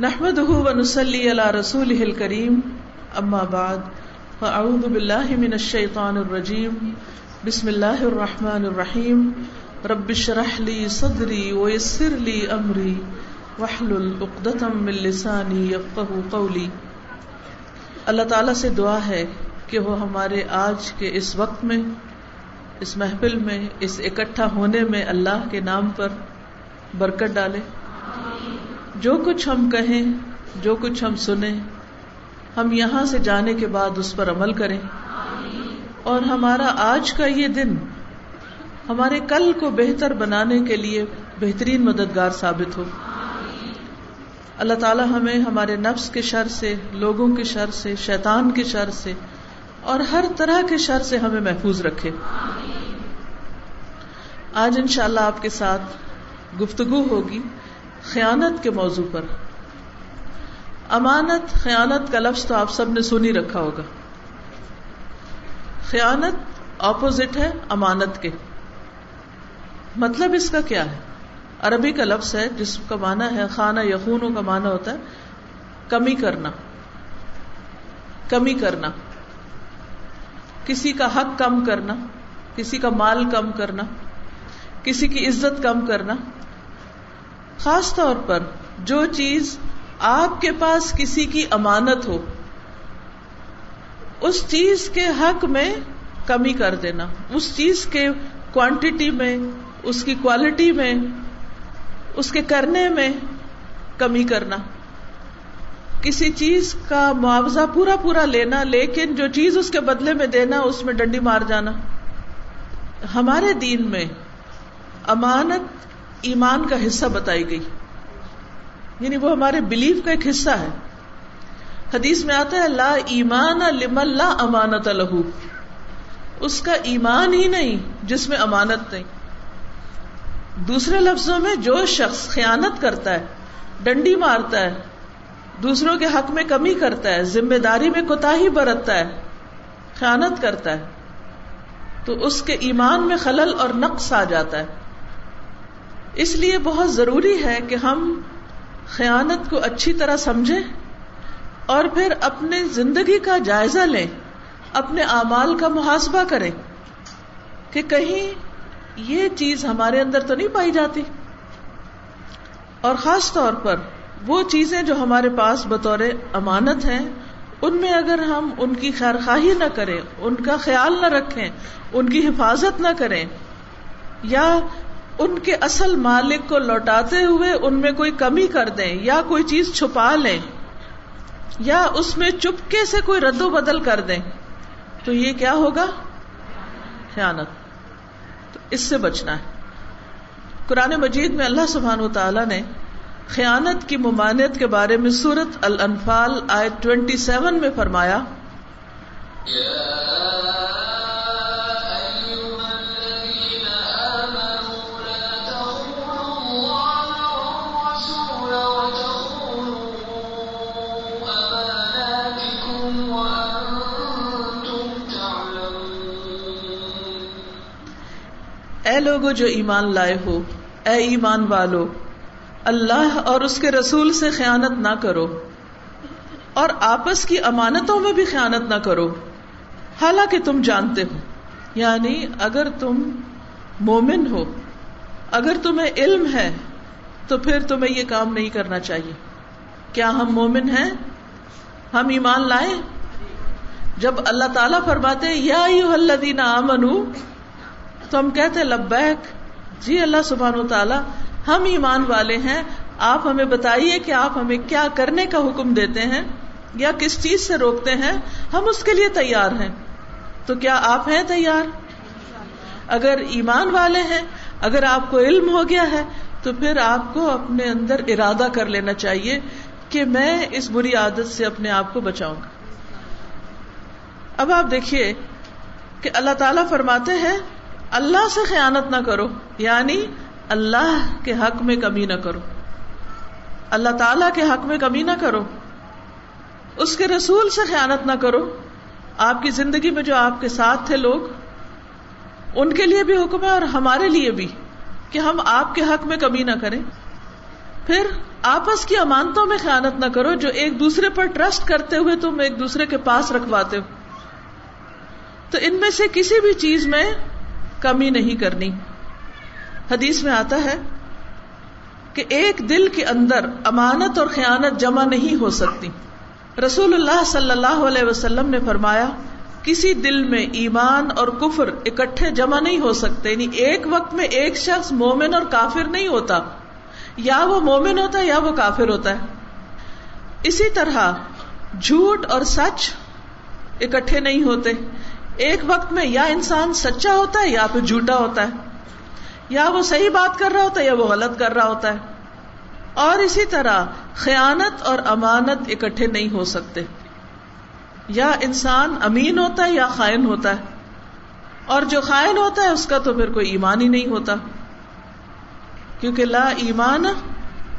نحمده ونسلي على رسوله الكريم. اما بعد فاعوذ بالله من الشيطان الرجيم. بسم الله الرحمن الرحيم. رب اشرح لي صدري ويسر لي امري واحلل عقدة من لساني يفقهوا قولي. اللہ تعالی سے دعا ہے کہ وہ ہمارے آج کے اس وقت میں، اس محفل میں، اس اکٹھا ہونے میں اللہ کے نام پر برکت ڈالے۔ جو کچھ ہم کہیں، جو کچھ ہم سنیں، ہم یہاں سے جانے کے بعد اس پر عمل کریں۔ اور ہمارا آج کا یہ دن ہمارے کل کو بہتر بنانے کے لیے بہترین مددگار ثابت ہو۔ اللہ تعالیٰ ہمیں ہمارے نفس کے شر سے، لوگوں کے شر سے، شیطان کے شر سے اور ہر طرح کے شر سے ہمیں محفوظ رکھے۔ آج انشاءاللہ اللہ آپ کے ساتھ گفتگو ہوگی۔ خیانت کے موضوع پر۔ امانت، خیانت کا لفظ تو آپ سب نے سنی رکھا ہوگا۔ خیانت اپوزٹ ہے امانت کے۔ مطلب اس کا کیا ہے؟ عربی کا لفظ ہے، جس کا معنی ہے خانہ یخونوں کا معنی ہوتا ہے کمی کرنا۔ کمی کرنا۔ کسی کا حق کم کرنا، کسی کا مال کم کرنا، کسی کی عزت کم کرنا۔ خاص طور پر جو چیز آپ کے پاس کسی کی امانت ہو، اس چیز کے حق میں کمی کر دینا، اس چیز کے کوانٹٹی میں، اس کی کوالٹی میں، اس کے کرنے میں کمی کرنا۔ کسی چیز کا معاوضہ پورا پورا لینا، لیکن جو چیز اس کے بدلے میں دینا، اس میں ڈنڈی مار جانا۔ ہمارے دین میں امانت ایمان کا حصہ بتائی گئی۔ یعنی وہ ہمارے بلیف کا ایک حصہ ہے۔ حدیث میں آتا ہے، لا ایمان لم لا امانت لہو اس کا ایمان ہی نہیں جس میں امانت نہیں۔ دوسرے لفظوں میں جو شخص خیانت کرتا ہے، ڈنڈی مارتا ہے، دوسروں کے حق میں کمی کرتا ہے، ذمہ داری میں کوتا ہی برتتا ہے، خیانت کرتا ہے، تو اس کے ایمان میں خلل اور نقص آ جاتا ہے۔ اس لیے بہت ضروری ہے کہ ہم خیانت کو اچھی طرح سمجھیں اور پھر اپنے زندگی کا جائزہ لیں، اپنے اعمال کا محاسبہ کریں کہ کہیں یہ چیز ہمارے اندر تو نہیں پائی جاتی۔ اور خاص طور پر وہ چیزیں جو ہمارے پاس بطور امانت ہیں، ان میں اگر ہم ان کی خیر خواہی نہ کریں، ان کا خیال نہ رکھیں، ان کی حفاظت نہ کریں، یا ان کے اصل مالک کو لوٹاتے ہوئے ان میں کوئی کمی کر دیں یا کوئی چیز چھپا لیں یا اس میں چپکے سے کوئی رد و بدل کر دیں، تو یہ کیا ہوگا؟ خیانت۔ تو اس سے بچنا ہے۔ قرآن مجید میں اللہ سبحان و تعالی نے خیانت کی ممانعت کے بارے میں سورت الانفال آئے ٹوینٹی سیون میں فرمایا اے لوگو جو ایمان لائے ہو، اے ایمان والو، اللہ اور اس کے رسول سے خیانت نہ کرو اور آپس کی امانتوں میں بھی خیانت نہ کرو۔ حالانکہ تم جانتے ہو یعنی اگر تم مومن ہو، اگر تمہیں علم ہے، تو پھر تمہیں یہ کام نہیں کرنا چاہیے۔ کیا ہم مومن ہیں؟ ہم ایمان لائے؟ جب اللہ تعالیٰ فرماتے یا الذین آمنو تو ہم کہتے لبیک۔ جی اللہ سبحان و تعالیٰ ہم ایمان والے ہیں۔ آپ ہمیں بتائیے کہ آپ ہمیں کیا کرنے کا حکم دیتے ہیں یا کس چیز سے روکتے ہیں؟ ہم اس کے لیے تیار ہیں۔ تو کیا آپ ہیں تیار؟ اگر ایمان والے ہیں، اگر آپ کو علم ہو گیا ہے، تو پھر آپ کو اپنے اندر ارادہ کر لینا چاہیے کہ میں اس بری عادت سے اپنے آپ کو بچاؤں گا۔ اب آپ دیکھیے کہ اللہ تعالی فرماتے ہیں اللہ سے خیانت نہ کرو یعنی اللہ کے حق میں کمی نہ کرو۔ اللہ تعالی کے حق میں کمی نہ کرو۔ اس کے رسول سے خیانت نہ کرو۔ آپ کی زندگی میں جو آپ کے ساتھ تھے لوگ، ان کے لیے بھی حکم ہے اور ہمارے لیے بھی کہ ہم آپ کے حق میں کمی نہ کریں۔ پھر آپس کی امانتوں میں خیانت نہ کرو، جو ایک دوسرے پر ٹرسٹ کرتے ہوئے تم ایک دوسرے کے پاس رکھواتے ہو۔ تو ان میں سے کسی بھی چیز میں کمی نہیں کرنی۔ حدیث میں آتا ہے کہ ایک دل کے اندر امانت اور خیانت جمع نہیں ہو سکتی۔ رسول اللہ صلی اللہ علیہ وسلم نے فرمایا، کسی دل میں ایمان اور کفر اکٹھے جمع نہیں ہو سکتے۔ یعنی ایک وقت میں ایک شخص مومن اور کافر نہیں ہوتا۔ یا وہ مومن ہوتا ہے یا وہ کافر ہوتا ہے۔ اسی طرح جھوٹ اور سچ اکٹھے نہیں ہوتے۔ ایک وقت میں یا انسان سچا ہوتا ہے یا پھر جھوٹا ہوتا ہے۔ یا وہ صحیح بات کر رہا ہوتا ہے یا وہ غلط کر رہا ہوتا ہے۔ اور اسی طرح خیانت اور امانت اکٹھے نہیں ہو سکتے۔ یا انسان امین ہوتا ہے یا خائن ہوتا ہے۔ اور جو خائن ہوتا ہے اس کا تو پھر کوئی ایمان ہی نہیں ہوتا۔ کیونکہ لا ایمان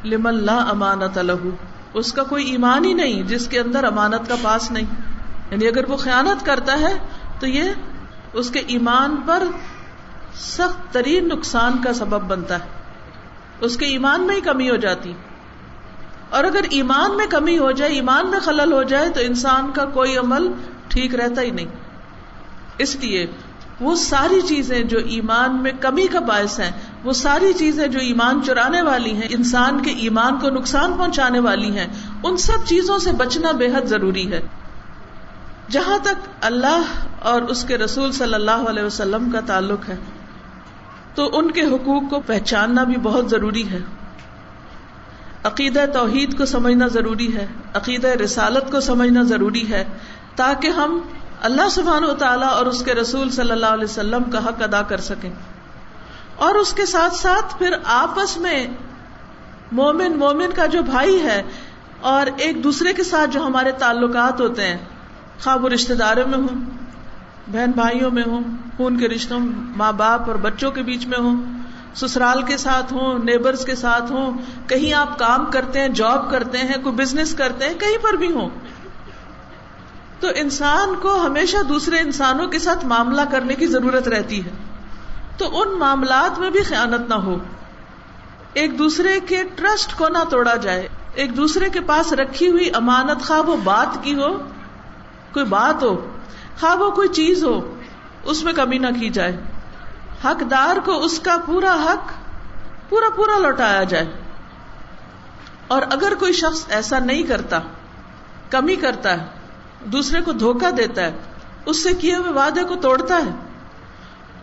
لمن لا امانت لہو اس کا کوئی ایمان ہی نہیں جس کے اندر امانت کا پاس نہیں۔ یعنی اگر وہ خیانت کرتا ہے تو یہ اس کے ایمان پر سخت ترین نقصان کا سبب بنتا ہے۔ اس کے ایمان میں ہی کمی ہو جاتی۔ اور اگر ایمان میں کمی ہو جائے، ایمان میں خلل ہو جائے، تو انسان کا کوئی عمل ٹھیک رہتا ہی نہیں۔ اس لیے وہ ساری چیزیں جو ایمان میں کمی کا باعث ہیں، وہ ساری چیزیں جو ایمان چرانے والی ہیں، انسان کے ایمان کو نقصان پہنچانے والی ہیں، ان سب چیزوں سے بچنا بے حد ضروری ہے۔ جہاں تک اللہ اور اس کے رسول صلی اللہ علیہ وسلم کا تعلق ہے، تو ان کے حقوق کو پہچاننا بھی بہت ضروری ہے۔ عقیدہ توحید کو سمجھنا ضروری ہے، عقیدہ رسالت کو سمجھنا ضروری ہے، تاکہ ہم اللہ سبحان و تعالیٰ اور اس کے رسول صلی اللہ علیہ وسلم کا حق ادا کر سکیں۔ اور اس کے ساتھ ساتھ پھر آپس میں مومن مومن کا جو بھائی ہے اور ایک دوسرے کے ساتھ جو ہمارے تعلقات ہوتے ہیں خواب و رشتے داروں میں ہوں، بہن بھائیوں میں ہوں، خون کے رشتوں، ماں باپ اور بچوں کے بیچ میں ہوں، سسرال کے ساتھ ہوں، نیبرز کے ساتھ ہوں، کہیں آپ کام کرتے ہیں، جاب کرتے ہیں، کوئی بزنس کرتے ہیں، کہیں پر بھی ہوں۔ تو انسان کو ہمیشہ دوسرے انسانوں کے ساتھ معاملہ کرنے کی ضرورت رہتی ہے۔ تو ان معاملات میں بھی خیانت نہ ہو۔ ایک دوسرے کے ٹرسٹ کو نہ توڑا جائے۔ ایک دوسرے کے پاس رکھی ہوئی امانت خواہ وہ بات کی ہو۔ کوئی بات ہو خواہ وہ کوئی چیز ہو، اس میں کمی نہ کی جائے۔ حقدار کو اس کا پورا حق، پورا پورا لوٹایا جائے۔ اور اگر کوئی شخص ایسا نہیں کرتا، کمی کرتا ہے، دوسرے کو دھوکا دیتا ہے، اس سے کیے ہوئے وعدے کو توڑتا ہے،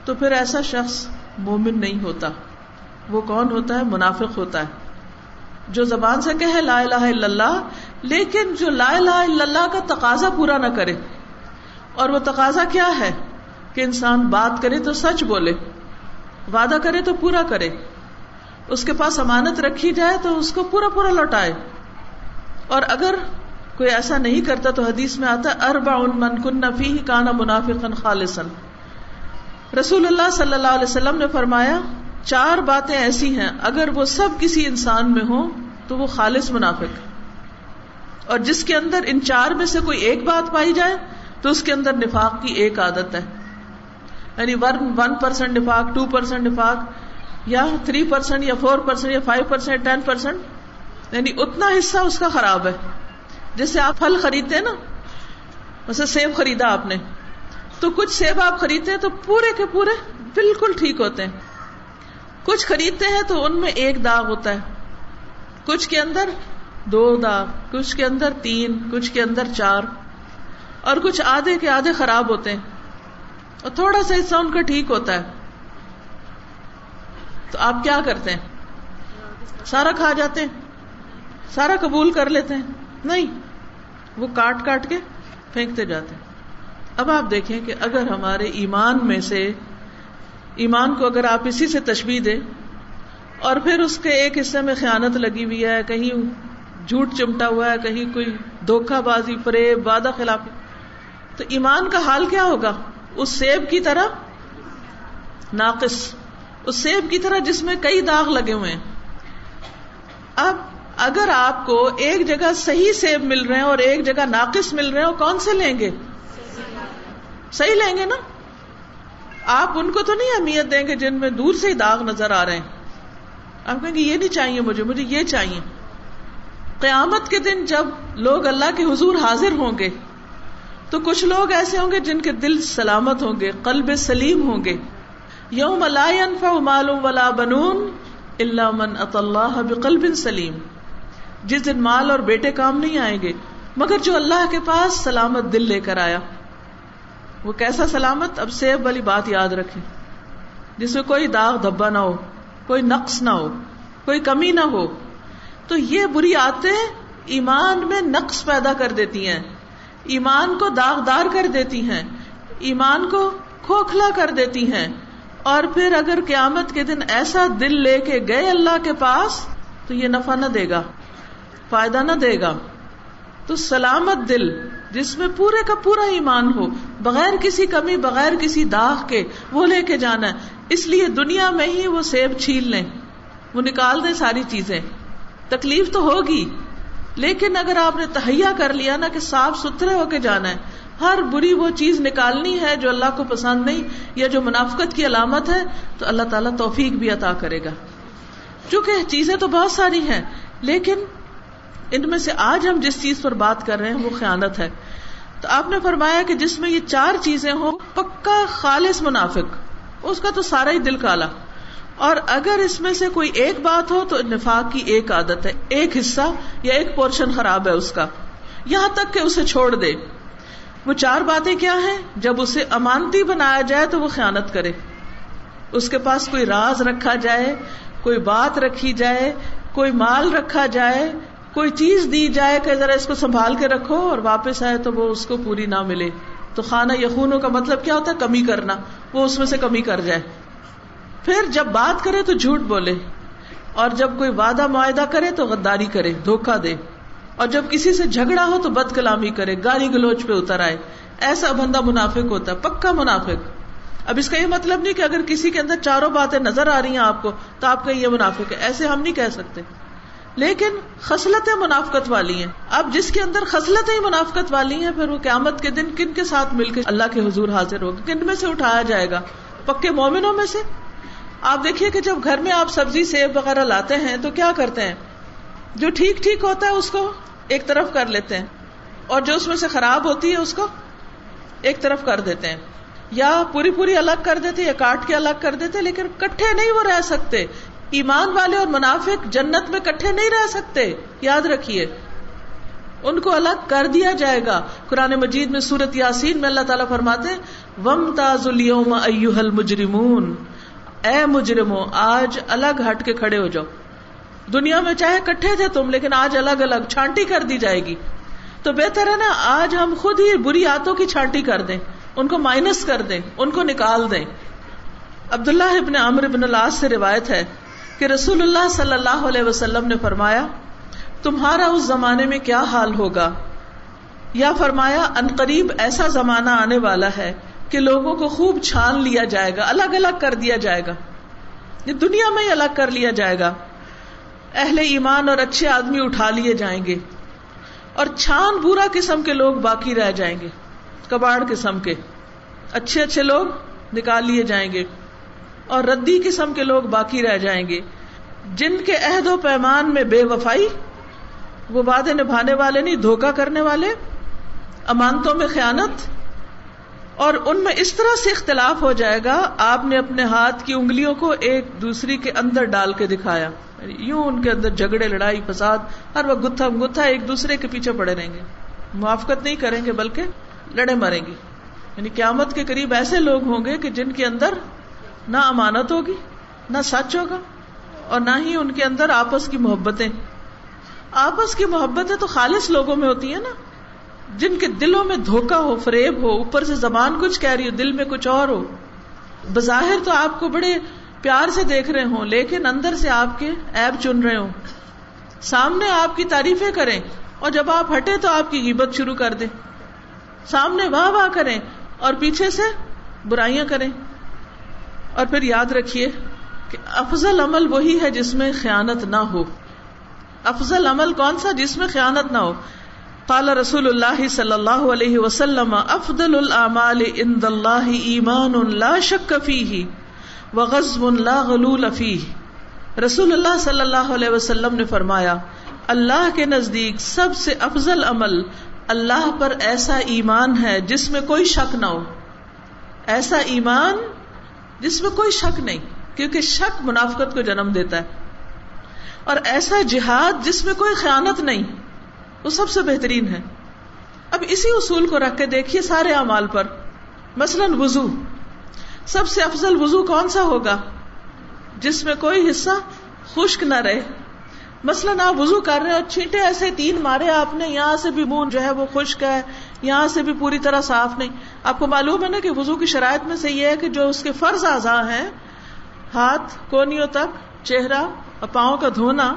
تو پھر ایسا شخص مومن نہیں ہوتا۔ وہ کون ہوتا ہے؟ منافق ہوتا ہے۔ جو زبان سے کہے لا الہ الا اللہ لیکن جو لا الہ الا اللہ کا تقاضا پورا نہ کرے، اور وہ تقاضا کیا ہے؟ کہ انسان بات کرے تو سچ بولے، وعدہ کرے تو پورا کرے، اس کے پاس امانت رکھی جائے تو اس کو پورا پورا لوٹائے۔ اور اگر کوئی ایسا نہیں کرتا تو حدیث میں آتا اربا ان من کن نفی کانا منافق خالصن رسول اللہ صلی اللہ علیہ وسلم نے فرمایا، چار باتیں ایسی ہیں، اگر وہ سب کسی انسان میں ہوں تو وہ خالص منافق۔ اور جس کے اندر ان چار میں سے کوئی ایک بات پائی جائے تو اس کے اندر نفاق کی ایک عادت ہے۔ یعنی ون ون پرسینٹ نفاق ٹو پرسینٹ نفاق، یا تھری پرسینٹ یا فور پرسینٹ یا فائیو پرسینٹ ٹین پرسینٹ یعنی اتنا حصہ اس کا خراب ہے۔ جیسے آپ پھل خریدتے ہیں نا ویسے سیب خریدا آپ نے، تو کچھ سیب آپ خریدتے ہیں تو پورے کے پورے بالکل ٹھیک ہوتے ہیں۔ کچھ خریدتے ہیں تو ان میں ایک داغ ہوتا ہے۔ کچھ کے اندر دو داغ، کچھ کے اندر تین، کچھ کے اندر چار۔ اور کچھ آدھے کے آدھے خراب ہوتے ہیں۔ اور تھوڑا سا حصہ ان کا ٹھیک ہوتا ہے۔ تو آپ کیا کرتے ہیں؟ سارا کھا جاتے ہیں؟ سارا قبول کر لیتے ہیں؟ نہیں۔ وہ کاٹ کاٹ کے پھینکتے جاتے ہیں۔ اب آپ دیکھیں کہ اگر ہمارے ایمان میں سے، ایمان کو اگر آپ اسی سے تشبیح دیں اور پھر اس کے ایک حصے میں خیانت لگی ہوئی ہے، کہیں جھوٹ چمٹا ہوا ہے، کہیں کوئی دھوکہ بازی فریب وعدہ خلافی تو ایمان کا حال کیا ہوگا؟ اس سیب کی طرح ناقص۔ اس سیب کی طرح جس میں کئی داغ لگے ہوئے ہیں۔ اب اگر آپ کو ایک جگہ صحیح سیب مل رہے ہیں اور ایک جگہ ناقص مل رہے ہیں کون سے لیں گے؟ صحیح لیں گے نا؟ آپ ان کو تو نہیں اہمیت دیں گے جن میں دور سے ہی داغ نظر آ رہے ہیں۔ آپ کہیں گے، یہ نہیں چاہیے مجھے مجھے یہ چاہیے۔ قیامت کے دن جب لوگ اللہ کے حضور حاضر ہوں گے، تو کچھ لوگ ایسے ہوں گے جن کے دل سلامت ہوں گے، قلب سلیم ہوں گے۔ یوم لا ينفع مال ولا بنون الا من اتى الله بقلب سلیم۔ جس دن مال اور بیٹے کام نہیں آئیں گے، مگر جو اللہ کے پاس سلامت دل لے کر آیا۔ وہ کیسا سلامت؟ اب سیب والی بات یاد رکھے جس میں کوئی داغ دھبا نہ ہو، کوئی نقص نہ ہو، کوئی کمی نہ ہو۔ تو یہ بری آتے ایمان میں نقص پیدا کر دیتی ہیں۔ ایمان کو داغدار کر دیتی ہیں۔ ایمان کو کھوکھلا کر دیتی ہیں۔ اور پھر اگر قیامت کے دن ایسا دل لے کے گئے اللہ کے پاس، تو یہ نفع نہ دے گا، فائدہ نہ دے گا۔ تو سلامت دل، جس میں پورے کا پورا ایمان ہو، بغیر کسی کمی، بغیر کسی داغ کے، وہ لے کے جانا ہے۔ اس لیے دنیا میں ہی وہ سیب چھیل لیں۔ وہ نکال دیں ساری چیزیں۔ تکلیف تو ہوگی، لیکن اگر آپ نے تہیا کر لیا نا کہ صاف ستھرے ہو کے جانا ہے، ہر بری وہ چیز نکالنی ہے جو اللہ کو پسند نہیں یا جو منافقت کی علامت ہے، تو اللہ تعالیٰ توفیق بھی عطا کرے گا۔ چونکہ چیزیں تو بہت ساری ہیں، لیکن ان میں سے آج ہم جس چیز پر بات کر رہے ہیں وہ خیانت ہے۔ تو آپ نے فرمایا کہ جس میں یہ چار چیزیں ہوں، پکا خالص منافق، اس کا تو سارا ہی دل کالا۔ اور اگر اس میں سے کوئی ایک بات ہو تو نفاق کی ایک عادت ہے، ایک حصہ یا ایک پورشن خراب ہے اس کا۔ یہاں تک کہ اسے چھوڑ دے۔ وہ چار باتیں کیا ہیں؟ جب اسے امانتی بنایا جائے تو وہ خیانت کرے۔ اس کے پاس کوئی راز رکھا جائے، کوئی بات رکھی جائے، کوئی مال رکھا جائے، کوئی چیز دی جائے کہ ذرا اس کو سنبھال کے رکھو اور واپس آئے تو وہ اس کو پوری نہ ملے۔ تو خانہ یخونوں کا مطلب کیا ہوتا ہے؟ کمی کرنا۔ وہ اس میں سے کمی کر جائے۔ پھر جب بات کرے تو جھوٹ بولے اور جب کوئی وعدہ معاہدہ کرے تو غداری کرے، دھوکہ دے۔ اور جب کسی سے جھگڑا ہو تو بد کلامی کرے، گالی گلوچ پہ اتر آئے۔ ایسا بندہ منافق ہوتا ہے پکا منافق۔ اب اس کا یہ مطلب نہیں کہ اگر کسی کے اندر چاروں باتیں نظر آ رہی ہیں آپ کو تو آپ کا یہ منافق ہے۔ ایسے ہم نہیں کہہ سکتے۔ لیکن خصلتیں منافقت والی ہیں۔ اب جس کے اندر خصلتیں منافقت والی ہیں، پھر وہ قیامت کے دن کن کے ساتھ مل کے اللہ کے حضور حاضر ہوگا کن میں سے اٹھایا جائے گا؟ پکے مومنوں میں سے؟ آپ دیکھیے کہ جب گھر میں آپ سبزی سیب وغیرہ لاتے ہیں تو کیا کرتے ہیں؟ جو ٹھیک ٹھیک ہوتا ہے اس کو ایک طرف کر لیتے ہیں اور جو اس میں سے خراب ہوتی ہے اس کو ایک طرف کر دیتے ہیں۔ یا پوری پوری الگ کر دیتے یا کاٹ کے الگ کر دیتے، لیکن کٹھے نہیں وہ رہ سکتے۔ ایمان والے اور منافق جنت میں کٹھے نہیں رہ سکتے۔ یاد رکھیے، ان کو الگ کر دیا جائے گا۔ قرآن مجید میں سورت یاسین میں اللہ تعالیٰ فرماتے وم تاز مجرمون اے مجرمو، آج الگ ہٹ کے کھڑے ہو جاؤ۔ دنیا میں چاہے کٹھے تھے تم، لیکن آج الگ الگ چھانٹی کر دی جائے گی۔ تو بہتر ہے نا، آج ہم خود ہی بری آتوں کی چھانٹی کر دیں، ان کو مائنس کر دیں، ان کو نکال دیں۔ عبداللہ ابن عمر ابن اللہ سے روایت ہے کہ رسول اللہ صلی اللہ علیہ وسلم نے فرمایا، تمہارا اس زمانے میں کیا حال ہوگا؟ یا فرمایا، ان قریب ایسا زمانہ آنے والا ہے کہ لوگوں کو خوب چھان لیا جائے گا، الگ الگ کر دیا جائے گا۔ یہ دنیا میں ہی الگ کر لیا جائے گا۔ اہل ایمان اور اچھے آدمی اٹھا لیے جائیں گے۔ اور چھان برا قسم کے لوگ باقی رہ جائیں گے۔ کباڑ قسم کے۔ اچھے اچھے لوگ نکال لیے جائیں گے۔ اور ردی قسم کے لوگ باقی رہ جائیں گے۔ جن کے عہد و پیمان میں بے وفائی، وہ وعدے نبھانے والے نہیں دھوکا کرنے والے، امانتوں میں خیانت اور ان میں اس طرح سے اختلاف ہو جائے گا، آپ نے اپنے ہاتھ کی انگلیوں کو ایک دوسری کے اندر ڈال کے دکھایا۔ یوں ان کے اندر جھگڑے، لڑائی، فساد، ہر وقت گتھا گتھا ایک دوسرے کے پیچھے پڑے رہیں گے۔ موافقت نہیں کریں گے، بلکہ لڑے مریں گے۔ یعنی قیامت کے قریب ایسے لوگ ہوں گے کہ جن کے اندر نہ امانت ہوگی، نہ سچ ہوگا، اور نہ ہی ان کے اندر آپس کی محبتیں۔ آپس کی محبتیں تو خالص لوگوں میں ہوتی ہیں نا۔ جن کے دلوں میں دھوکا ہو، فریب ہو، اوپر سے زبان کچھ کہہ رہی ہو، دل میں کچھ اور ہو۔ بظاہر تو آپ کو بڑے پیار سے دیکھ رہے ہوں، لیکن اندر سے آپ کے ایب چن رہے ہوں۔ سامنے آپ کی تعریفیں کریں اور جب آپ ہٹے تو آپ کی غیبت شروع کر دیں۔ سامنے واہ واہ کریں اور پیچھے سے برائیاں کریں۔ اور پھر یاد رکھیے کہ افضل عمل وہی ہے جس میں خیانت نہ ہو۔ افضل عمل کون سا جس میں خیانت نہ ہو؟ قال رسول اللہ صلی اللہ علیہ وسلم، افضل الاعمال عند اللہ ایمان لا شک فیہ وغضب لا غلول فیہ. رسول اللہ صلی اللہ علیہ وسلم نے فرمایا، اللہ کے نزدیک سب سے افضل عمل اللہ پر ایسا ایمان ہے جس میں کوئی شک نہ ہو۔ ایسا ایمان جس میں کوئی شک نہیں، کیونکہ شک منافقت کو جنم دیتا ہے۔ اور ایسا جہاد جس میں کوئی خیانت نہیں۔ وہ سب سے بہترین ہے۔ اب اسی اصول کو رکھ کے دیکھیے سارے اعمال پر۔ مثلاً وضو۔ سب سے افضل وضو کون سا ہوگا؟ جس میں کوئی حصہ خشک نہ رہے۔ مثلاً آپ وضو کر رہے اور چھینٹے ایسے تین مارے آپ نے، یہاں سے بھی منہ جو ہے وہ خشک ہے، یہاں سے بھی پوری طرح صاف نہیں۔ آپ کو معلوم ہے نا کہ وضو کی شرائط میں سے یہ ہے کہ جو اس کے فرض اعضاء ہیں، ہاتھ، کونیوں تک، چہرہ اور پاؤں کا دھونا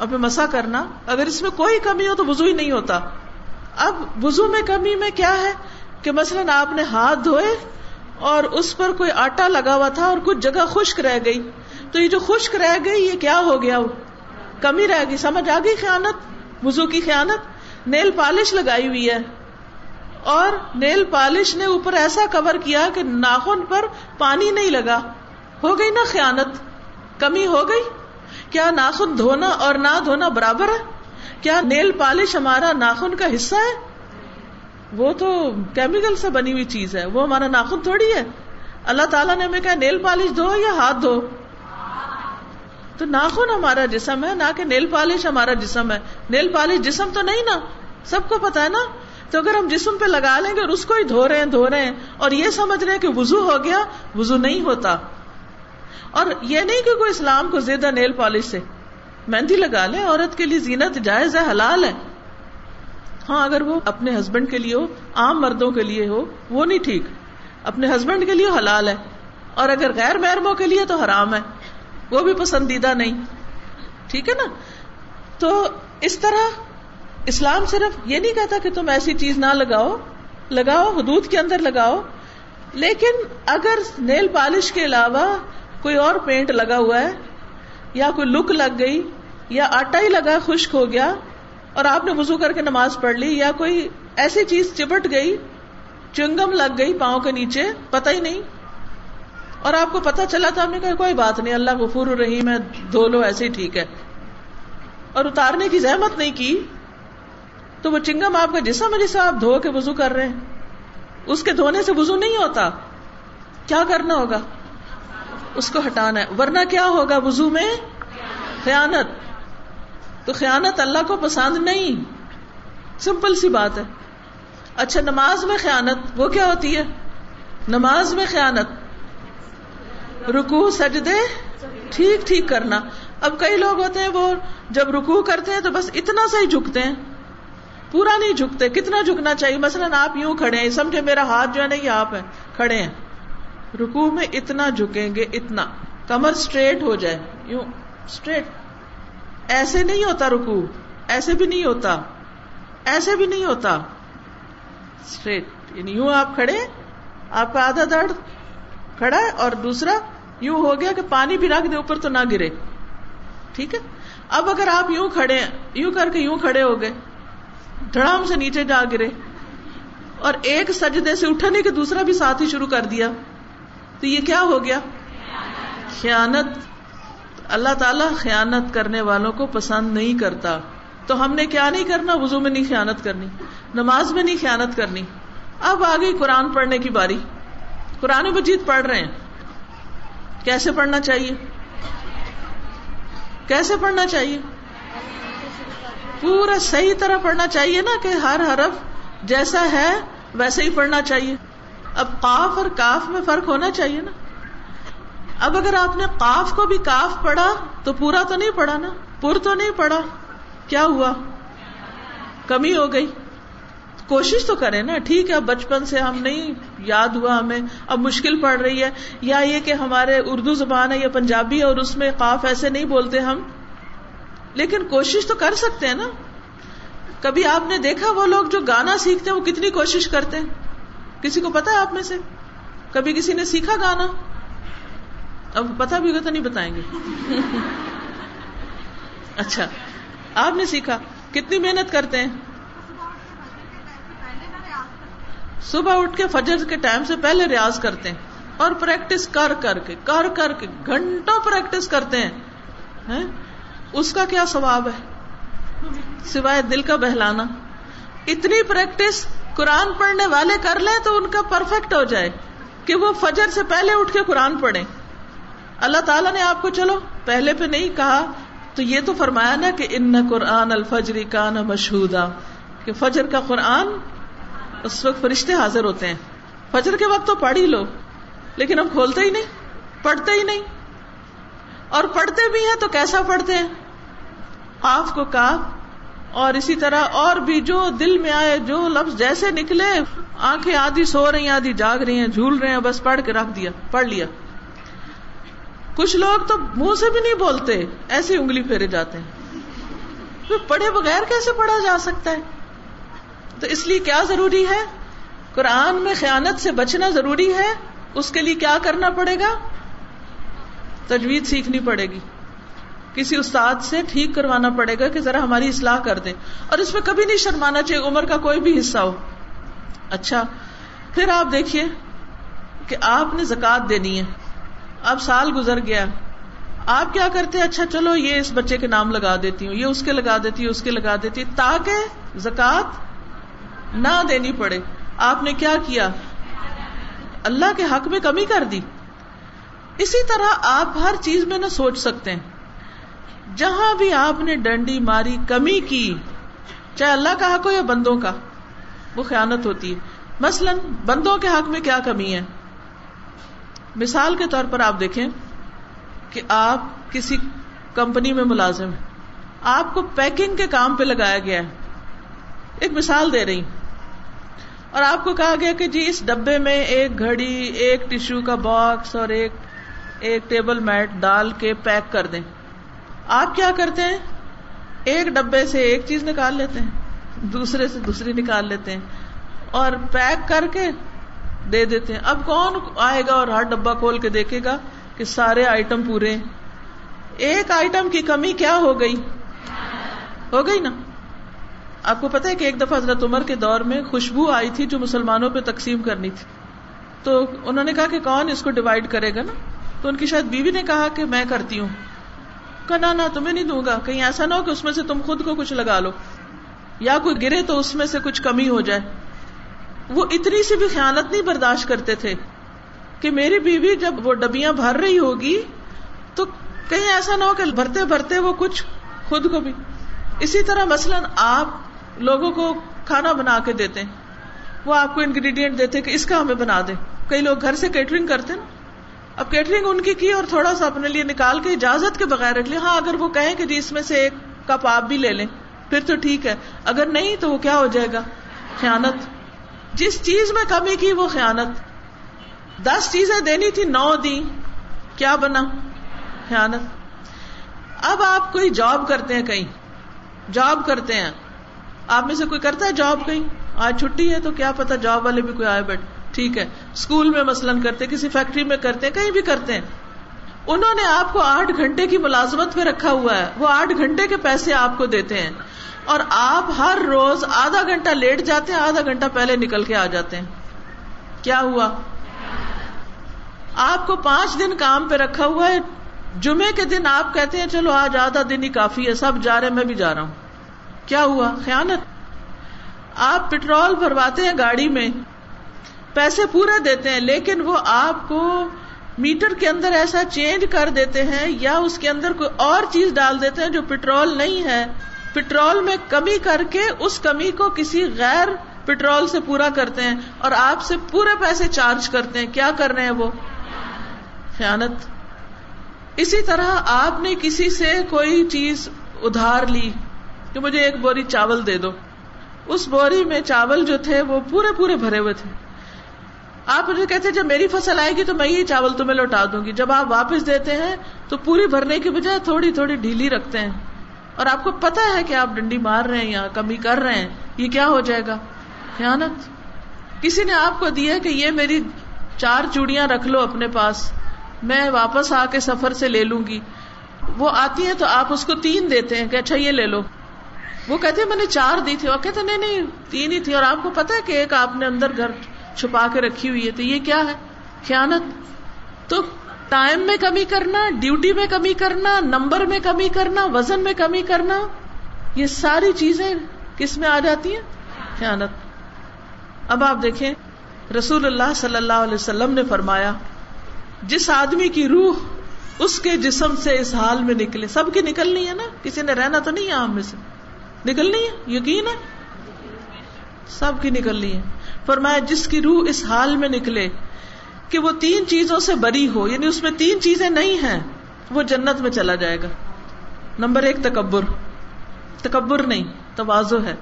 اور پھر مسا کرنا، اگر اس میں کوئی کمی ہو تو وضو ہی نہیں ہوتا۔ اب وضو میں کمی میں کیا ہے؟ کہ مثلاً آپ نے ہاتھ دھوئے اور اس پر کوئی آٹا لگا ہوا تھا اور کچھ جگہ خشک رہ گئی۔ تو یہ جو خشک رہ گئی، یہ کیا ہو گیا؟ کمی رہ گئی۔ سمجھ آ گئی خیانت؟ وزو کی خیانت؟ نیل پالش لگائی ہوئی ہے۔ اور نیل پالش نے اوپر ایسا کور کیا کہ ناخن پر پانی نہیں لگا۔ ہو گئی نا خیانت؟ کمی ہو گئی؟ کیا ناخن دھونا اور نہ دھونا برابر ہے؟ کیا نیل پالش ہمارا ناخن کا حصہ ہے؟ وہ تو کیمیکل سے بنی ہوئی چیز ہے، وہ ہمارا ناخن تھوڑی ہے۔ اللہ تعالیٰ نے ہمیں کہا، نیل پالش دھو یا ہاتھ دھو؟ تو ناخن ہمارا جسم ہے، نہ کہ نیل پالش ہمارا جسم ہے۔ نیل پالش جسم تو نہیں نا؟ سب کو پتا ہے نا؟ تو اگر ہم جسم پہ لگا لیں گے اور اس کو ہی دھو رہے ہیں، دھو رہے ہیں، اور یہ سمجھ رہے ہیں کہ وزو ہو گیا وزو نہیں ہوتا۔ اور یہ نہیں کہ کوئی اسلام کو زیادہ نیل پالش سے مہندی لگا لے، عورت کے لیے زینت جائز ہے، حلال ہے۔ ہاں اگر وہ اپنے ہسبینڈ کے لیے ہو، عام مردوں کے لیے ہو، وہ نہیں ٹھیک۔ اپنے ہسبینڈ کے لیے حلال ہے۔ اور اگر غیر محرموں کے لیے تو حرام ہے۔ وہ بھی پسندیدہ نہیں۔ ٹھیک ہے نا؟ تو اس طرح اسلام صرف یہ نہیں کہتا کہ تم ایسی چیز نہ لگاؤ لگاؤ، حدود کے اندر لگاؤ۔ لیکن اگر نیل پالش کے علاوہ کوئی اور پینٹ لگا ہوا ہے؟ یا کوئی لک لگ گئی؟ یا آٹا ہی لگا، خشک ہو گیا اور آپ نے وزو کر کے نماز پڑھ لی، یا کوئی ایسی چیز چپٹ گئی، چنگم لگ گئی پاؤں کے نیچے، پتہ ہی نہیں؟ اور آپ کو پتا چلا تو ہم نے کہا، کوئی بات نہیں، اللہ غفور الرحیم ہے دھو لو ایسے ہی ٹھیک ہے۔ اور اتارنے کی زحمت نہیں کی، تو وہ چنگم آپ کا جسم ہے جسے آپ دھو کے وزو کر رہے ہیں۔ اس کے دھونے سے وزو نہیں ہوتا۔ کیا کرنا ہوگا؟ اس کو ہٹانا ہے۔ ورنہ کیا ہوگا وزو میں؟ خیانت۔ تو خیانت اللہ کو پسند نہیں۔ سمپل سی بات ہے۔ اچھا نماز میں خیانت، وہ کیا ہوتی ہے؟ نماز میں خیانت۔ رکو سجدے، ٹھیک ٹھیک کرنا۔ اب کئی لوگ ہوتے ہیں، وہ جب رکو کرتے ہیں تو بس اتنا سا ہی جھکتے ہیں۔ پورا نہیں جھکتے، کتنا جھکنا چاہیے؟ مثلاً آپ یوں کھڑے ہیں سمجھے میرا ہاتھ جو ہے نا، یہ آپ ہے کھڑے ہیں۔ رکو میں اتنا جھکیں گے، اتنا۔ کمر اسٹریٹ ہو جائے۔ یوں اسٹریٹ ایسے نہیں ہوتا رکو ایسے بھی نہیں ہوتا۔ ایسے بھی نہیں ہوتا۔ اسٹریٹ یعنی یوں آپ کھڑے، آپ کا آدھا درد کھڑا ہے اور دوسرا یوں ہو گیا کہ پانی بھی رکھ دے، اوپر تو نہ گرے۔ ٹھیک ہے؟ اب اگر آپ یوں کھڑے یوں کر کے یوں کھڑے ہو گئے، دھڑام سے نیچے جا گرے۔ اور ایک سجدے سے اٹھنے کے دوسرا بھی ساتھ ہی شروع کر دیا۔ تو یہ کیا ہو گیا؟ خیانت. اللہ تعالی خیانت کرنے والوں کو پسند نہیں کرتا۔ تو ہم نے کیا نہیں کرنا؟ وضو میں نہیں خیانت کرنی، نماز میں نہیں خیانت کرنی۔ اب آ گئی قرآن پڑھنے کی باری۔ قرآن مجید پڑھ رہے ہیں۔ کیسے پڑھنا چاہیے؟ کیسے پڑھنا چاہیے؟ پورا صحیح طرح پڑھنا چاہیے نا کہ ہر حرف جیسا ہے ویسے ہی پڑھنا چاہیے۔ اب قاف اور کاف میں فرق ہونا چاہیے نا۔ اب اگر آپ نے قاف کو بھی کاف پڑھا تو پورا تو نہیں پڑھا نا۔ پور تو نہیں پڑھا۔ کیا ہوا؟ کمی ہو گئی۔ کوشش تو کریں نا۔ ٹھیک ہے، اب بچپن سے ہم نہیں یاد ہوا ہمیں۔ اب مشکل پڑ رہی ہے۔ یا یہ کہ ہمارے اردو زبان ہے یا پنجابی ہے اور اس میں قاف ایسے نہیں بولتے ہم۔ لیکن کوشش تو کر سکتے ہیں نا۔ کبھی آپ نے دیکھا وہ لوگ جو گانا سیکھتے ہیں، وہ کتنی کوشش کرتے ہیں؟ کسی کو پتا ہے آپ میں سے؟ کبھی کسی نے سیکھا گانا؟ اب پتا بھی ہوگا تو نہیں بتائیں گے۔ اچھا آپ نے سیکھا۔ کتنی محنت کرتے ہیں؟ صبح اٹھ کے فجر کے ٹائم سے پہلے ریاض کرتے ہیں اور پریکٹس کر کر کے، کر کر کے گھنٹوں پریکٹس کرتے ہیں۔ اس کا کیا ثواب ہے؟ سوائے دل کا بہلانا۔ اتنی پریکٹس قرآن پڑھنے والے کر لیں تو ان کا پرفیکٹ ہو جائے کہ وہ فجر سے پہلے اٹھ کے قرآن پڑھیں۔ اللہ تعالیٰ نے آپ کو چلو، پہلے پہ نہیں کہا، تو یہ تو فرمایا نا کہ ان قرآن الفجری کا نا مشہور کہ فجر کا قرآن اس وقت فرشتے حاضر ہوتے ہیں۔ فجر کے وقت تو پڑھ ہی لو، لیکن ہم کھولتے ہی نہیں، پڑھتے ہی نہیں۔ اور پڑھتے بھی ہیں تو کیسا پڑھتے ہیں؟ آپ کو کاف اور اسی طرح اور بھی جو دل میں آئے، جو لفظ جیسے نکلے، آنکھیں آدھی سو رہی ہیں، آدھی جاگ رہی ہیں، جھول رہے ہیں، بس پڑھ کے رکھ دیا، پڑھ لیا۔ کچھ لوگ تو منہ سے بھی نہیں بولتے، ایسی انگلی پھیرے جاتے ہیں۔ پڑھے بغیر کیسے پڑھا جا سکتا ہے؟ تو اس لیے کیا ضروری ہے؟ قرآن میں خیانت سے بچنا ضروری ہے؟ اس کے لیے کیا کرنا پڑے گا؟ تجویز سیکھنی پڑے گی۔ کسی استاد سے ٹھیک کروانا پڑے گا کہ ذرا ہماری اصلاح کر دیں۔ اور اس میں کبھی نہیں شرمانا چاہیے عمر کا کوئی بھی حصہ ہو۔ اچھا پھر آپ دیکھیے کہ آپ نے زکات دینی ہے۔ اب سال گزر گیا۔ آپ کیا کرتے ہیں؟ اچھا چلو یہ اس بچے کے نام لگا دیتی ہوں، یہ اس کے لگا دیتی ہوں اس کے لگا دیتی تاکہ زکات نہ دینی پڑے۔ آپ نے کیا کیا؟ اللہ کے حق میں کمی کر دی۔ اسی طرح آپ ہر چیز میں نہ سوچ سکتے ہیں۔ جہاں بھی آپ نے ڈنڈی ماری، کمی کی، چاہے اللہ کا حق ہو یا بندوں کا، وہ خیانت ہوتی ہے۔ مثلاً بندوں کے حق میں کیا کمی ہے؟ مثال کے طور پر آپ دیکھیں کہ آپ کسی کمپنی میں ملازم ہیں۔ آپ کو پیکنگ کے کام پہ لگایا گیا ہے۔ ایک مثال دے رہی اور آپ کو کہا گیا کہ جی اس ڈبے میں ایک گھڑی، ایک ٹشو کا باکس اور ایک ایک ٹیبل میٹ ڈال کے پیک کر دیں۔ آپ کیا کرتے ہیں؟ ایک ڈبے سے ایک چیز نکال لیتے ہیں، دوسرے سے دوسری نکال لیتے ہیں اور پیک کر کے دے دیتے ہیں۔ اب کون آئے گا اور ہر ڈبا کھول کے دیکھے گا کہ سارے آئٹم پورے ایک آئٹم کی کمی کیا ہو گئی؟ ہو گئی نا؟ آپ کو پتا ہے کہ ایک دفعہ حضرت عمر کے دور میں خوشبو آئی تھی جو مسلمانوں پہ تقسیم کرنی تھی۔ تو انہوں نے کہا کہ کون اس کو ڈیوائڈ کرے گا نا؟ تو ان کی شاید بیوی نے کہا کہ میں کرتی ہوں۔ کہا نہ نہ تمہیں نہیں دوں گا۔ کہیں ایسا نہ ہو کہ اس میں سے تم خود کو کچھ لگا لو۔ یا کوئی گرے تو اس میں سے کچھ کمی ہو جائے۔ وہ اتنی سی بھی خیالت نہیں برداشت کرتے تھے کہ میری بیوی جب وہ ڈبیاں بھر رہی ہوگی تو کہیں ایسا نہ ہو کہ بھرتے بھرتے وہ کچھ خود کو بھی۔ اسی طرح مثلاً آپ لوگوں کو کھانا بنا کے دیتے ہیں۔ وہ آپ کو انگریڈینٹ دیتے کہ اس کا ہمیں بنا دیں کئی لوگ گھر سے کیٹرنگ کرتے نا۔ اب کیٹرنگ ان کی کی اور تھوڑا سا اپنے لیے نکال کے اجازت کے بغیر رکھ لیا ہاں اگر وہ کہیں کہ جی اس میں سے ایک کپ آپ بھی لے لیں، پھر تو ٹھیک ہے۔ اگر نہیں تو وہ کیا ہو جائے گا؟ خیانت۔ جس چیز میں کمی کی وہ خیانت۔ دس چیزیں دینی تھی، نو دی کیا بنا؟ خیانت۔ اب آپ کوئی جاب کرتے ہیں کہیں۔ جاب کرتے ہیں۔ آپ میں سے کوئی کرتا ہے جاب کہیں؟ آج چھٹی ہے تو کیا پتا جاب والے بھی کوئی آئے بیٹھ ٹھیک ہے اسکول میں مثلاً کرتے، کسی فیکٹری میں کرتے، کہیں بھی کرتے ہیں۔ انہوں نے آپ کو آٹھ گھنٹے کی ملازمت پہ رکھا ہوا ہے، وہ آٹھ گھنٹے کے پیسے آپ کو دیتے ہیں۔ اور آپ ہر روز آدھا گھنٹہ لیٹ جاتے ہیں، آدھا گھنٹہ پہلے نکل کے آ جاتے ہیں۔ کیا ہوا؟ آپ کو پانچ دن کام پہ رکھا ہوا ہے، جمعے کے دن آپ کہتے ہیں، چلو آج آدھا دن ہی کافی ہے، سب جا رہے میں بھی جا رہا ہوں۔ کیا ہوا؟ خیانت۔ آپ پٹرول بھرواتے ہیں گاڑی میں پیسے پورے دیتے ہیں، لیکن وہ آپ کو میٹر کے اندر ایسا چینج کر دیتے ہیں یا اس کے اندر کوئی اور چیز ڈال دیتے ہیں جو پٹرول نہیں ہے۔ پٹرول میں کمی کر کے اس کمی کو کسی غیر پٹرول سے پورا کرتے ہیں اور آپ سے پورے پیسے چارج کرتے ہیں۔ کیا کر رہے ہیں وہ؟ خیانت۔ اسی طرح آپ نے کسی سے کوئی چیز ادھار لی کہ مجھے ایک بوری چاول دے دو۔ اس بوری میں چاول جو تھے وہ پورے پورے بھرے ہوئے تھے۔ آپ مجھے کہتے جب میری فصل آئے گی تو میں یہ چاول تمہیں لوٹا دوں گی۔ جب آپ واپس دیتے ہیں تو پوری بھرنے کی بجائے تھوڑی تھوڑی ڈھیلی رکھتے ہیں۔ اور آپ کو پتا ہے کہ آپ ڈنڈی مار رہے ہیں یا کمی کر رہے ہیں، یہ کیا ہو جائے گا؟ خیانت۔ کسی نے آپ کو دیا کہ یہ میری چار چوڑیاں رکھ لو اپنے پاس، میں واپس آ کے سفر سے لے لوں گی۔ وہ آتی ہے تو آپ اس کو تین دیتے ہیں کہ اچھا یہ لے لو۔ وہ کہتے ہیں، میں نے چار دی تھی۔ اور کہتے نہیں نہیں، تین ہی تھی۔ اور آپ کو پتا ہے کہ ایک آپ نے اندر گھر چھپا کے رکھی ہوئی ہے تو یہ کیا ہے؟ خیانت۔ تو ٹائم میں کمی کرنا ڈیوٹی میں کمی کرنا نمبر میں کمی کرنا، وزن میں کمی کرنا، یہ ساری چیزیں کس میں آ جاتی ہیں؟ خیانت۔ اب آپ دیکھیں، رسول اللہ صلی اللہ علیہ وسلم نے فرمایا، جس آدمی کی روح اس کے جسم سے اس حال میں نکلے، سب کی نکلنی ہے نا؟ کسی نے رہنا تو نہیں ہے آم میں سے۔ نکلنی ہے؟ یقین ہے؟ سب کی نکلنی ہے۔ فرمایا، جس کی روح اس حال میں نکلے کہ وہ تین چیزوں سے بری ہو یعنی اس میں تین چیزیں نہیں ہیں، وہ جنت میں چلا جائے گا۔ نمبر ایک، تکبر۔ تکبر نہیں توازو ہے۔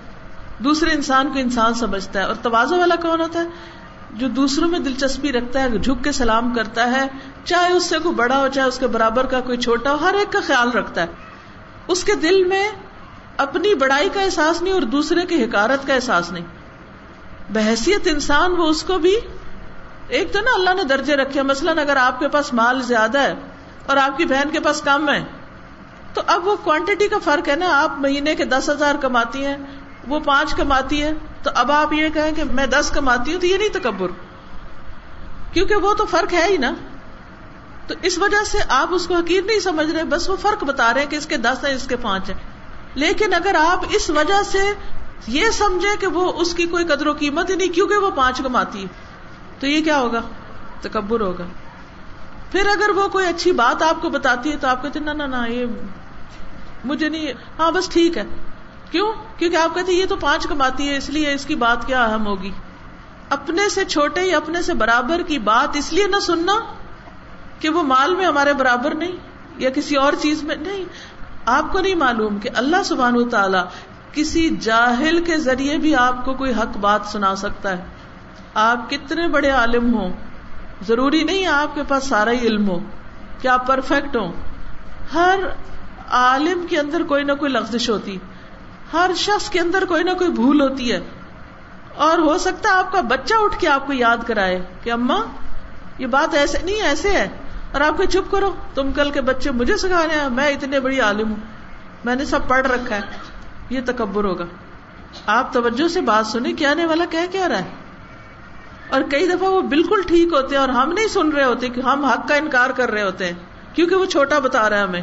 دوسرے، انسان کو انسان سمجھتا ہے۔ اور توازو والا کون ہوتا ہے؟ جو دوسروں میں دلچسپی رکھتا ہے جھک کے سلام کرتا ہے، چاہے اس سے کوئی بڑا ہو، چاہے اس کے برابر کا کوئی چھوٹا ہو، ہر ایک کا خیال رکھتا ہے۔ اس کے دل میں اپنی بڑائی کا احساس نہیں اور دوسرے کی حکارت کا احساس نہیں۔ بحثیت انسان وہ اس کو بھی ایک تو نا اللہ نے درجے رکھے، مثلاً اگر آپ کے پاس مال زیادہ ہے اور آپ کی بہن کے پاس کم ہے، تو اب وہ کوانٹٹی کا فرق ہے نا، آپ مہینے کے دس ہزار کماتی ہیں، وہ پانچ کماتی ہے تو اب آپ یہ کہیں کہ میں دس کماتی ہوں تو یہ نہیں تکبر۔ کیونکہ وہ تو فرق ہے ہی نا۔ تو اس وجہ سے آپ اس کو حقیق نہیں سمجھ رہے، بس وہ فرق بتا رہے ہیں کہ اس کے دس ہے اس کے پانچ ہے لیکن اگر آپ اس وجہ سے یہ سمجھے کہ وہ اس کی کوئی قدر و قیمت ہی نہیں، کیونکہ وہ پانچ کماتی ہے تو یہ کیا ہوگا؟ تکبر ہوگا۔ پھر اگر وہ کوئی اچھی بات آپ کو بتاتی ہے تو آپ کہتے نہ نہ یہ مجھے نہیں۔ ہاں بس ٹھیک ہے۔ کیوں؟ کیونکہ آپ کہتے یہ تو پانچ کماتی ہے اس لیے اس کی بات کیا اہم ہوگی؟ اپنے سے چھوٹے یا اپنے سے برابر کی بات، اس لیے نہ سننا کہ وہ مال میں ہمارے برابر نہیں یا کسی اور چیز میں نہیں۔ آپ کو نہیں معلوم کہ اللہ سبحان و تعالی کسی جاہل کے ذریعے بھی آپ کو کوئی حق بات سنا سکتا ہے۔ آپ کتنے بڑے عالم ہوں۔ ضروری نہیں آپ کے پاس سارا ہی علم ہو کہ آپ پرفیکٹ ہو ہر عالم کے اندر کوئی نہ کوئی لفزش ہوتی۔ ہر شخص کے اندر کوئی نہ کوئی بھول ہوتی ہے۔ اور ہو سکتا ہے آپ کا بچہ اٹھ کے آپ کو یاد کرائے کہ اما یہ بات ایسے نہیں، ایسے ہے۔ اور آپ کو چپ کرو، تم کل کے بچے مجھے سکھا رہے ہیں، میں اتنے بڑی عالم ہوں۔ میں نے سب پڑھ رکھا ہے۔ یہ تکبر ہوگا۔ آپ توجہ سے بات سنیں کیا آنے والا کہہ کیا رہا ہے؟ اور کئی دفعہ وہ بالکل ٹھیک ہوتے ہیں اور ہم نہیں سن رہے ہوتے کہ ہم حق کا انکار کر رہے ہوتے ہیں، کیونکہ وہ چھوٹا بتا رہا ہے ہمیں۔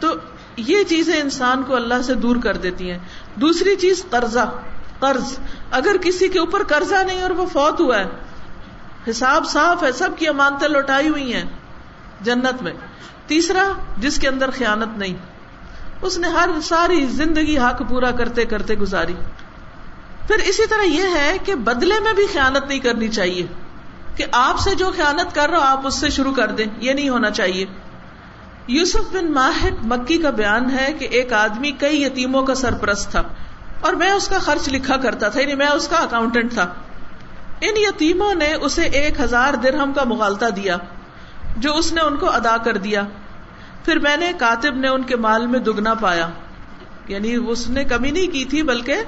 تو یہ چیزیں انسان کو اللہ سے دور کر دیتی ہیں۔ دوسری چیز قرضہ، قرض۔ اگر کسی کے اوپر قرضہ نہیں اور وہ فوت ہوا ہے، حساب صاف ہے، سب کی امانتیں لوٹائی ہوئی ہیں جنت میں۔ تیسرا، جس کے اندر خیانت نہیں۔ اس نے ہر ساری زندگی حق پورا کرتے کرتے گزاری۔ پھر اسی طرح یہ ہے کہ بدلے میں بھی خیانت نہیں کرنی چاہیے۔ کہ آپ سے جو خیانت کر رہا آپ اس سے شروع کر دیں، یہ نہیں ہونا چاہیے۔ یوسف بن ماہد مکی کا بیان ہے کہ ایک آدمی کئی یتیموں کا سرپرست تھا اور میں اس کا خرچ لکھا کرتا تھا یعنی میں اس کا اکاؤنٹنٹ تھا۔ ان یتیموں نے اسے ایک ہزار درہم کا مغالتا دیا، جو اس نے ان کو ادا کر دیا۔ پھر میں نے کاتب نے ان کے مال میں دگنا پایا یعنی اس نے کمی نہیں کی تھی بلکہ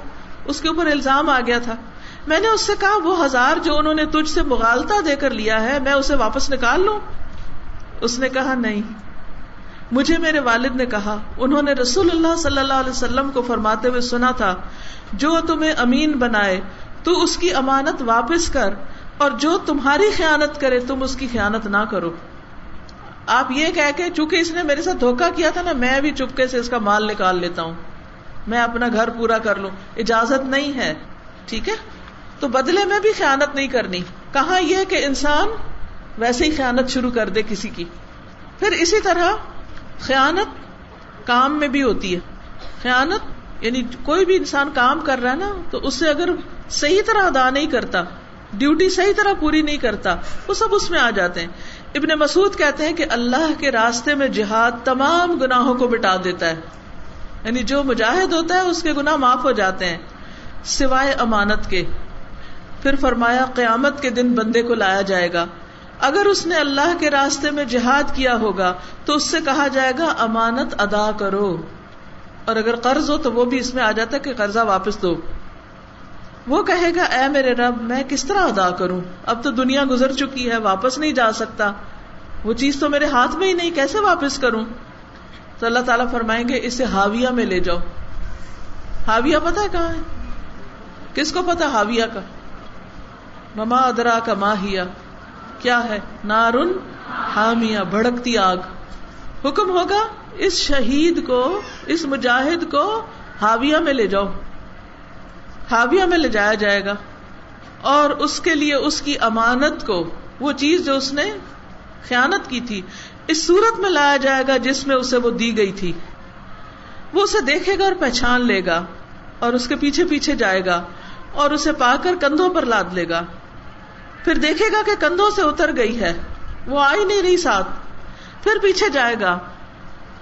اس کے اوپر الزام آ گیا تھا میں نے اس سے کہا وہ ہزار جو انہوں نے تجھ سے مغالتا دے کر لیا ہے میں اسے واپس نکال لوں اس نے کہا نہیں مجھے میرے والد نے کہا انہوں نے رسول اللہ صلی اللہ علیہ وسلم کو فرماتے ہوئے سنا تھا جو تمہیں امین بنائے تو اس کی امانت واپس کر اور جو تمہاری خیانت کرے تم اس کی خیانت نہ کرو آپ یہ کہہ کے چونکہ اس نے میرے ساتھ دھوکا کیا تھا نا، میں بھی چپکے سے اس کا مال نکال لیتا ہوں۔ میں اپنا گھر پورا کر لوں۔ اجازت نہیں ہے۔ ٹھیک ہے؟ تو بدلے میں بھی خیانت نہیں کرنی۔ کہاں یہ کہ انسان ویسے ہی خیانت شروع کر دے کسی کی۔ پھر اسی طرح خیانت کام میں بھی ہوتی ہے۔ خیانت یعنی کوئی بھی انسان کام کر رہا ہے نا، تو اس سے اگر صحیح طرح ادا نہیں کرتا، ڈیوٹی صحیح طرح پوری نہیں کرتا، وہ سب اس میں آ جاتے ہیں۔ ابن مسعود کہتے ہیں کہ اللہ کے راستے میں جہاد تمام گناہوں کو بٹا دیتا ہے۔ یعنی جو مجاہد ہوتا ہے، اس کے گناہ معاف ہو جاتے ہیں، سوائے امانت کے۔ پھر فرمایا، قیامت کے دن بندے کو لایا جائے گا۔ اگر اس نے اللہ کے راستے میں جہاد کیا ہوگا، تو اس سے کہا جائے گا، امانت ادا کرو۔ اور اگر قرض ہو، تو وہ بھی اس میں آ جاتا ہے کہ قرضہ واپس دو۔ وہ کہے گا، اے میرے رب، میں کس طرح ادا کروں؟ اب تو دنیا گزر چکی ہے، واپس نہیں جا سکتا۔ وہ چیز تو میرے ہاتھ میں ہی نہیں، کیسے واپس کروں؟ تو اللہ تعالیٰ فرمائیں گے، اسے ہاویہ میں لے جاؤ۔ ہاویہ پتا ہے کہاں ہے؟ کس کو پتا ہاویہ کا؟ مما ادرا کا ماہیا کیا ہے؟ نارن حامیہ، بھڑکتی آگ۔ حکم ہوگا، اس شہید کو، اس مجاہد کو ہاویہ میں لے جاؤ۔ ہاویہ میں لے جایا جائے گا اور اس کے لیے اس کی امانت کو، وہ چیز جو اس نے خیانت کی تھی، اس صورت میں لایا جائے گا جس میں اسے وہ دی گئی تھی۔ وہ اسے دیکھے گا اور پہچان لے گا اور اس کے پیچھے پیچھے جائے گا اور اسے پا کر کندھوں پر لاد لے گا۔ پھر دیکھے گا کہ کندھوں سے اتر گئی ہے۔ وہ آئی نہیں رہی ساتھ۔ پھر پیچھے جائے گا۔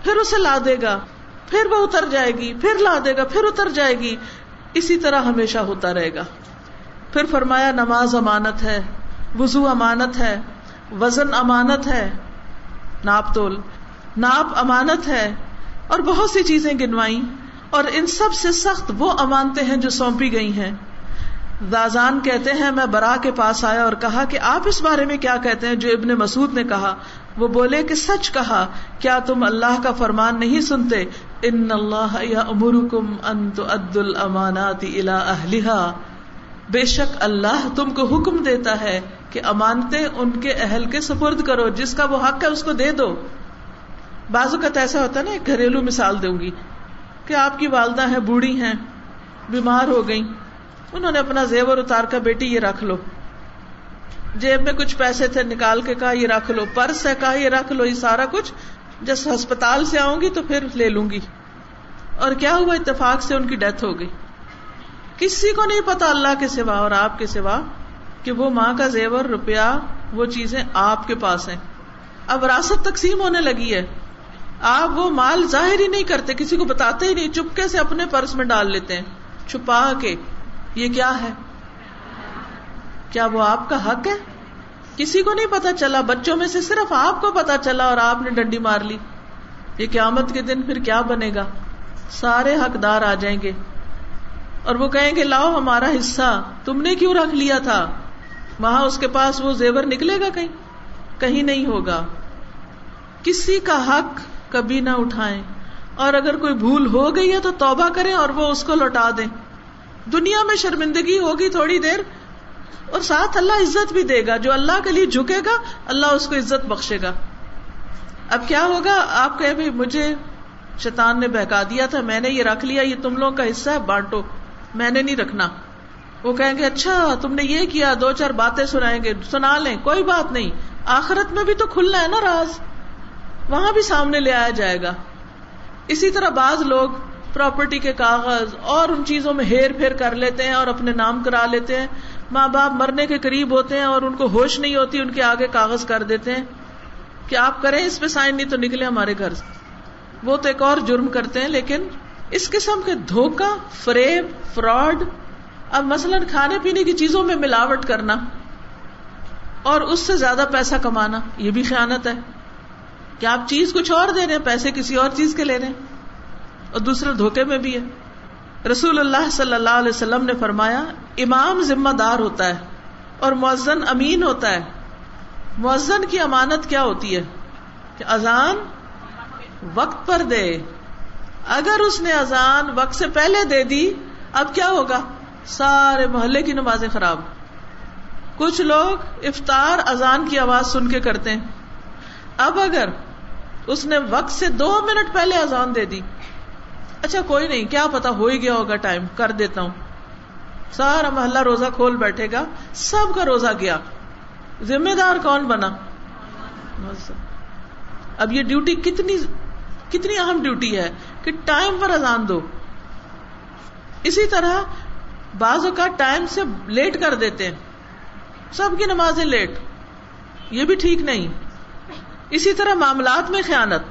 پھر اسے لا دے گا۔ پھر وہ اتر جائے گی۔ پھر لا دے گا۔ پھر اتر جائے گی۔ اسی طرح ہمیشہ ہوتا رہے گا۔ پھر فرمایا، نماز امانت ہے، وضو امانت ہے، وزن امانت ہے، ناپ تول۔ ناپ امانت ہے اور بہت سی چیزیں گنوائی اور ان سب سے سخت وہ امانتے ہیں جو سونپی گئی ہیں۔ دازان کہتے ہیں، میں برا کے پاس آیا اور کہا کہ آپ اس بارے میں کیا کہتے ہیں؟ جو ابن مسعود نے کہا، وہ بولے کہ سچ کہا، کیا تم اللہ کا فرمان نہیں سنتے؟ ان اللہ یا امرکم انت اد المانات الا بے شک اللہ تم کو حکم دیتا ہے کہ امانتے ان کے اہل کے سپرد کرو، جس کا وہ حق ہے اس کو دے دو۔ بازو کا ایسا ہوتا ہے نا، ایک گھریلو مثال دوں گی کہ آپ کی والدہ ہیں، بوڑھی ہیں، بیمار ہو گئی انہوں نے اپنا زیور اتار کا بیٹی یہ رکھ لو۔ جیب میں کچھ پیسے تھے، نکال کے کہا، یہ رکھ لو۔ پرس ہے، کہا، یہ رکھ لو۔ یہ سارا کچھ جس ہسپتال سے آؤں گی تو پھر لے لوں گی۔ اور کیا ہوا اتفاق سے ان کی ڈیتھ ہو گئی؟ کسی کو نہیں پتا اللہ کے سوا اور آپ کے سوا کہ وہ ماں کا زیور، روپیہ، وہ چیزیں آپ کے پاس ہیں۔ اب وراثت تقسیم ہونے لگی ہے۔ آپ وہ مال ظاہر ہی نہیں کرتے، کسی کو بتاتے ہی نہیں، چپکے سے اپنے پرس میں ڈال لیتے ہیں۔ چھپا کے، یہ کیا ہے؟ کیا وہ آپ کا حق ہے؟ کسی کو نہیں پتا چلا، بچوں میں سے صرف آپ کو پتا چلا اور آپ نے ڈنڈی مار لی۔ یہ قیامت کے دن پھر کیا بنے گا؟ سارے حقدار آ جائیں گے۔ اور وہ کہیں گے، لاؤ ہمارا حصہ، تم نے کیوں رکھ لیا تھا؟ وہاں اس کے پاس وہ زیور نکلے گا کہیں؟ کہیں نہیں ہوگا۔ کسی کا حق کبھی نہ اٹھائیں۔ اور اگر کوئی بھول ہو گئی ہے تو توبہ کریں اور وہ اس کو لوٹا دیں۔ دنیا میں شرمندگی ہوگی تھوڑی دیر اور ساتھ اللہ عزت بھی دے گا، جو اللہ کے لیے جھکے گا، اللہ اس کو عزت بخشے گا۔ اب کیا ہوگا؟ آپ کہ مجھے شیطان نے بہکا دیا تھا، میں نے یہ رکھ لیا، یہ تم لوگوں کا حصہ ہے، بانٹو۔ میں نے نہیں رکھنا۔ وہ کہیں گے اچھا تم نے یہ کیا، دو چار باتیں سنائیں گے، سنا لیں، کوئی بات نہیں۔ آخرت میں بھی تو کھلنا ہے نا راز۔ وہاں بھی سامنے لے آیا جائے گا۔ اسی طرح بعض لوگ پراپرٹی کے کاغذ اور ان چیزوں میں ہیر پھیر کر لیتے ہیں اور اپنے نام کرا لیتے ہیں۔ ماں باپ مرنے کے قریب ہوتے ہیں اور ان کو ہوش نہیں ہوتی، ان کے آگے کاغذ کر دیتے ہیں کہ آپ کریں، اس پہ سائن نہیں تو نکلے ہمارے گھر۔ سے وہ تو ایک اور جرم کرتے ہیں، لیکن اس قسم کے دھوکا فریب، فراڈ، اب مثلاً کھانے پینے کی چیزوں میں ملاوٹ کرنا اور اس سے زیادہ پیسہ کمانا، یہ بھی خیانت ہے۔ کہ آپ چیز کچھ اور دے رہے ہیں، پیسے کسی اور چیز کے لے رہے ہیں۔ اور دوسرے دھوکے میں بھی ہے۔ رسول اللہ صلی اللہ علیہ وسلم نے فرمایا امام ذمہ دار ہوتا ہے اور مؤذن امین ہوتا ہے۔ مؤذن کی امانت کیا ہوتی ہے؟ کہ اذان وقت پر دے۔ اگر اس نے اذان وقت سے پہلے دے دی، اب کیا ہوگا؟ سارے محلے کی نمازیں خراب۔ کچھ لوگ افطار اذان کی آواز سن کے کرتے ہیں۔ اب اگر اس نے وقت سے دو منٹ پہلے اذان دے دی۔ اچھا کوئی نہیں، کیا پتا ہو ہی گیا ہوگا، ٹائم کر دیتا ہوں۔ سارا محلہ روزہ کھول بیٹھے گا، سب کا روزہ گیا۔ ذمہ دار کون بنا؟ اب یہ ڈیوٹی کتنی کتنی اہم ڈیوٹی ہے کہ ٹائم پر اذان دو۔ اسی طرح بعض اوقات ٹائم سے لیٹ کر دیتے ہیں۔ سب کی نمازیں لیٹ۔ یہ بھی ٹھیک نہیں۔ اسی طرح معاملات میں خیانت۔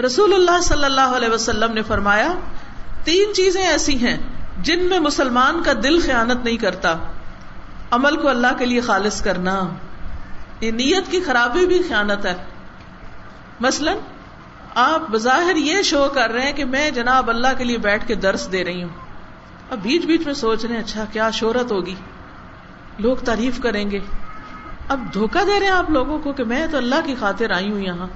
رسول اللہ صلی اللہ علیہ وسلم نے فرمایا، تین چیزیں ایسی ہیں۔ جن میں مسلمان کا دل خیانت نہیں کرتا، عمل کو اللہ کے لیے خالص کرنا، یہ نیت کی خرابی بھی خیانت ہے۔ مثلا، آپ بظاہر یہ شو کر رہے ہیں کہ میں جناب اللہ کے لیے بیٹھ کے درس دے رہی ہوں۔ اب بیچ بیچ میں سوچ رہے ہیں اچھا کیا شہرت ہوگی؟ لوگ تعریف کریں گے۔ اب دھوکہ دے رہے ہیں آپ لوگوں کو کہ میں تو اللہ کی خاطر آئی ہوں یہاں۔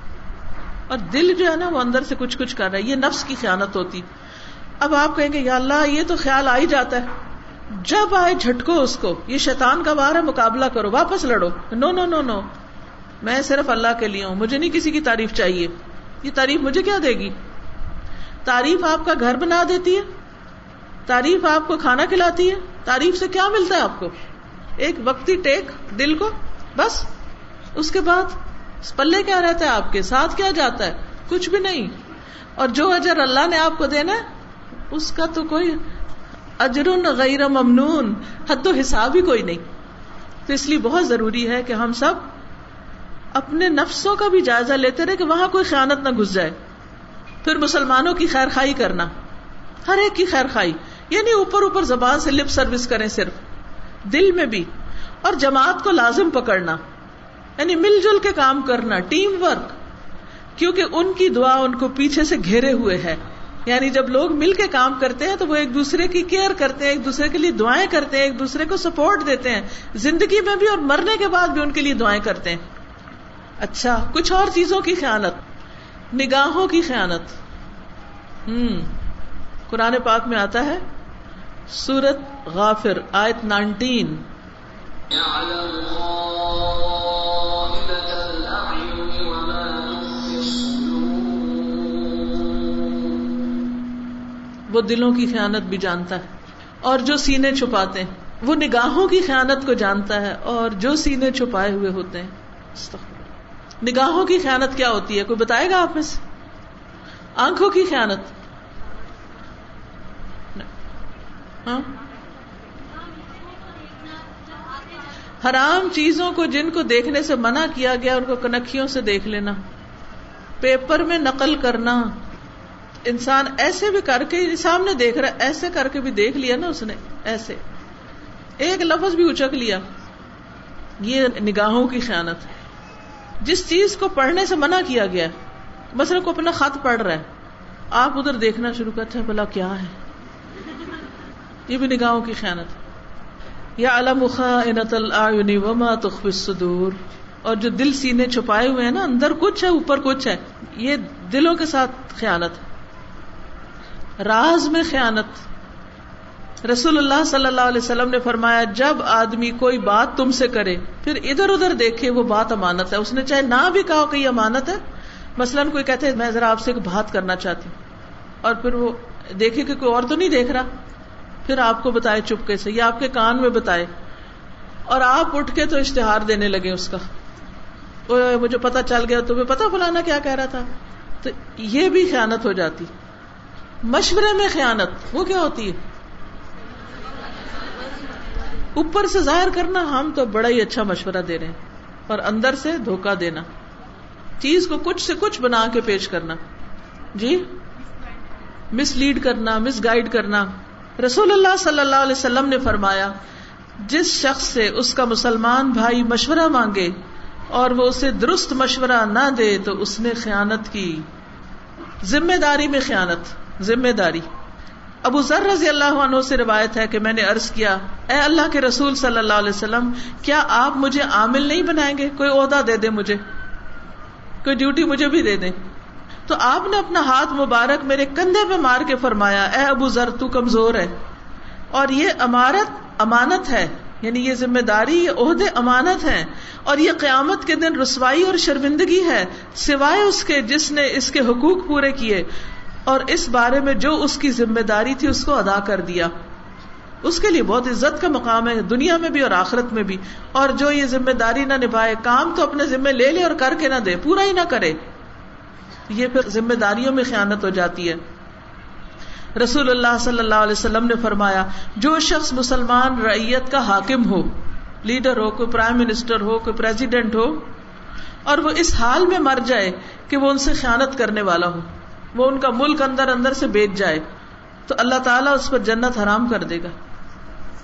اور دل جو ہے نا، وہ اندر سے کچھ کچھ کر رہا ہے۔ یہ نفس کی خیانت ہوتی۔ اب آپ کہیں گے، یا اللہ، یہ تو خیال آ ہی جاتا ہے. جب آئے جھٹکو اس کو، یہ شیطان کا وار ہے، مقابلہ کرو، واپس لڑو. نو نو نو نو. میں صرف اللہ کے لیے ہوں، مجھے نہیں کسی کی تعریف چاہیے. یہ تعریف مجھے کیا دے گی؟ تعریف آپ کا گھر بنا دیتی ہے. تعریف آپ کو کھانا کھلاتی ہے؟ تعریف سے کیا ملتا ہے آپ کو؟ ایک وقتی ٹیک دل کو، بس. اس کے بعد پلے کیا رہتا ہے آپ کے؟ ساتھ کیا جاتا ہے؟ کچھ بھی نہیں. اور جو اجر اللہ نے آپ کو دینا ہے اس کا تو کوئی اجر غیر ممنون، حد و حساب ہی کوئی نہیں۔ تو اس لیے بہت ضروری ہے کہ ہم سب اپنے نفسوں کا بھی جائزہ لیتے رہے کہ وہاں کوئی خیانت نہ گھس جائے۔ پھر مسلمانوں کی خیر خائی کرنا، ہر ایک کی خیر خائی یعنی اوپر اوپر زبان سے لپ سروس کریں صرف، دل میں بھی، اور جماعت کو لازم پکڑنا یعنی مل جل کے کام کرنا، ٹیم ورک، کیونکہ ان کی دعا ان کو پیچھے سے گھیرے ہوئے ہے۔ یعنی جب لوگ مل کے کام کرتے ہیں تو وہ ایک دوسرے کی کیئر کرتے ہیں، ایک دوسرے کے لیے دعائیں کرتے ہیں، ایک دوسرے کو سپورٹ دیتے ہیں۔ زندگی میں بھی اور مرنے کے بعد بھی ان کے لیے دعائیں کرتے ہیں۔ اچھا کچھ اور چیزوں کی خیانت، نگاہوں کی خیانت۔ ہوں قرآن پاک میں آتا ہے، سورت غافر، آیت نائنٹین۔ وہ دلوں کی خیانت بھی جانتا ہے۔ اور جو سینے چھپاتے ہیں، وہ نگاہوں کی خیانت کو جانتا ہے اور جو سینے چھپائے ہوئے ہوتے ہیں۔ نگاہوں کی خیانت کیا ہوتی ہے؟ کوئی بتائے گا آپ میں سے؟ آنکھوں کی خیانت۔ ہاں؟ حرام چیزوں کو جن کو دیکھنے سے منع کیا گیا، ان کو کنکھیوں سے دیکھ لینا۔ پیپر میں نقل کرنا۔ انسان ایسے بھی کر کے سامنے دیکھ رہا ایسے کر کے بھی دیکھ لیا نا اس نے، ایسے۔ ایک لفظ بھی اچک لیا۔ یہ نگاہوں کی خیانت۔ جس چیز کو پڑھنے سے منع کیا گیا، مثلا کو اپنا خط پڑھ رہا ہے، آپ ادھر دیکھنا شروع کرتے ہیں بلا کیا ہے؟ یہ بھی نگاہوں کی خیانت۔ یا علم وما تخفی الصدور۔ اور جو دل سینے چھپائے ہوئے ہیں نا، اندر کچھ ہے، اوپر کچھ ہے، یہ دلوں کے ساتھ خیانت۔ ہے راز میں خیانت۔ رسول اللہ صلی اللہ علیہ وسلم نے فرمایا، جب آدمی کوئی بات تم سے کرے، پھر ادھر ادھر دیکھے، وہ بات امانت ہے۔ اس نے چاہے نہ بھی کہا کہ یہ امانت ہے، مثلاً کوئی کہتے میں ذرا آپ سے ایک بات کرنا چاہتی ہوں۔ اور پھر وہ دیکھے کہ کوئی اور تو نہیں دیکھ رہا۔ پھر آپ کو بتائے چپکے سے یا آپ کے کان میں بتائے۔ اور آپ اٹھ کے تو اشتہار دینے لگے اس کا۔ مجھے پتا چل گیا، تمہیں پتا فلانا کیا کہہ رہا تھا؟ تو یہ بھی خیانت ہو جاتی۔ مشورے میں خیانت، وہ کیا ہوتی ہے؟ اوپر سے ظاہر کرنا، ہم تو بڑا ہی اچھا مشورہ دے رہے ہیں۔ اور اندر سے دھوکا دینا۔ چیز کو کچھ سے کچھ بنا کے پیش کرنا۔ جی؟ مس لیڈ کرنا، مس گائڈ کرنا۔ رسول اللہ صلی اللہ علیہ وسلم نے فرمایا، جس شخص سے اس کا مسلمان بھائی مشورہ مانگے اور وہ اسے درست مشورہ نہ دے، تو اس نے خیانت کی۔ ذمہ داری میں خیانت۔ ذمہ داری۔ ابو ذر رضی اللہ عنہ سے روایت ہے کہ میں نے عرض کیا، اے اللہ کے رسول صلی اللہ علیہ وسلم، کیا آپ مجھے عامل نہیں بنائیں گے؟ کوئی عہدہ دے دے مجھے۔ کوئی ڈیوٹی مجھے بھی دے دیں تو آپ نے اپنا ہاتھ مبارک میرے کندھے پہ مار کے فرمایا، اے ابو ذر، تو کمزور ہے۔ اور یہ امارت امانت ہے یعنی یہ ذمہ داری، یہ عہدے امانت ہیں۔ اور یہ قیامت کے دن رسوائی اور شرمندگی ہے، سوائے اس کے جس نے اس کے حقوق پورے کیے۔ اور اس بارے میں جو اس کی ذمہ داری تھی اس کو ادا کر دیا۔ اس کے لیے بہت عزت کا مقام ہے، دنیا میں بھی اور آخرت میں بھی۔ اور جو یہ ذمہ داری نہ نبھائے، کام تو اپنے ذمہ لے لے اور کر کے نہ دے، پورا ہی نہ کرے۔ یہ پھر ذمہ داریوں میں خیانت ہو جاتی ہے۔ رسول اللہ صلی اللہ علیہ وسلم نے فرمایا، جو شخص مسلمان ریت کا حاکم ہو، لیڈر ہو، کوئی پرائم منسٹر ہو، کوئی پریزیڈنٹ ہو، اور وہ اس حال میں مر جائے کہ وہ ان سے خیانت کرنے والا ہو۔ وہ ان کا ملک اندر اندر سے بیچ جائے تو اللہ تعالیٰ اس پر جنت حرام کر دے گا۔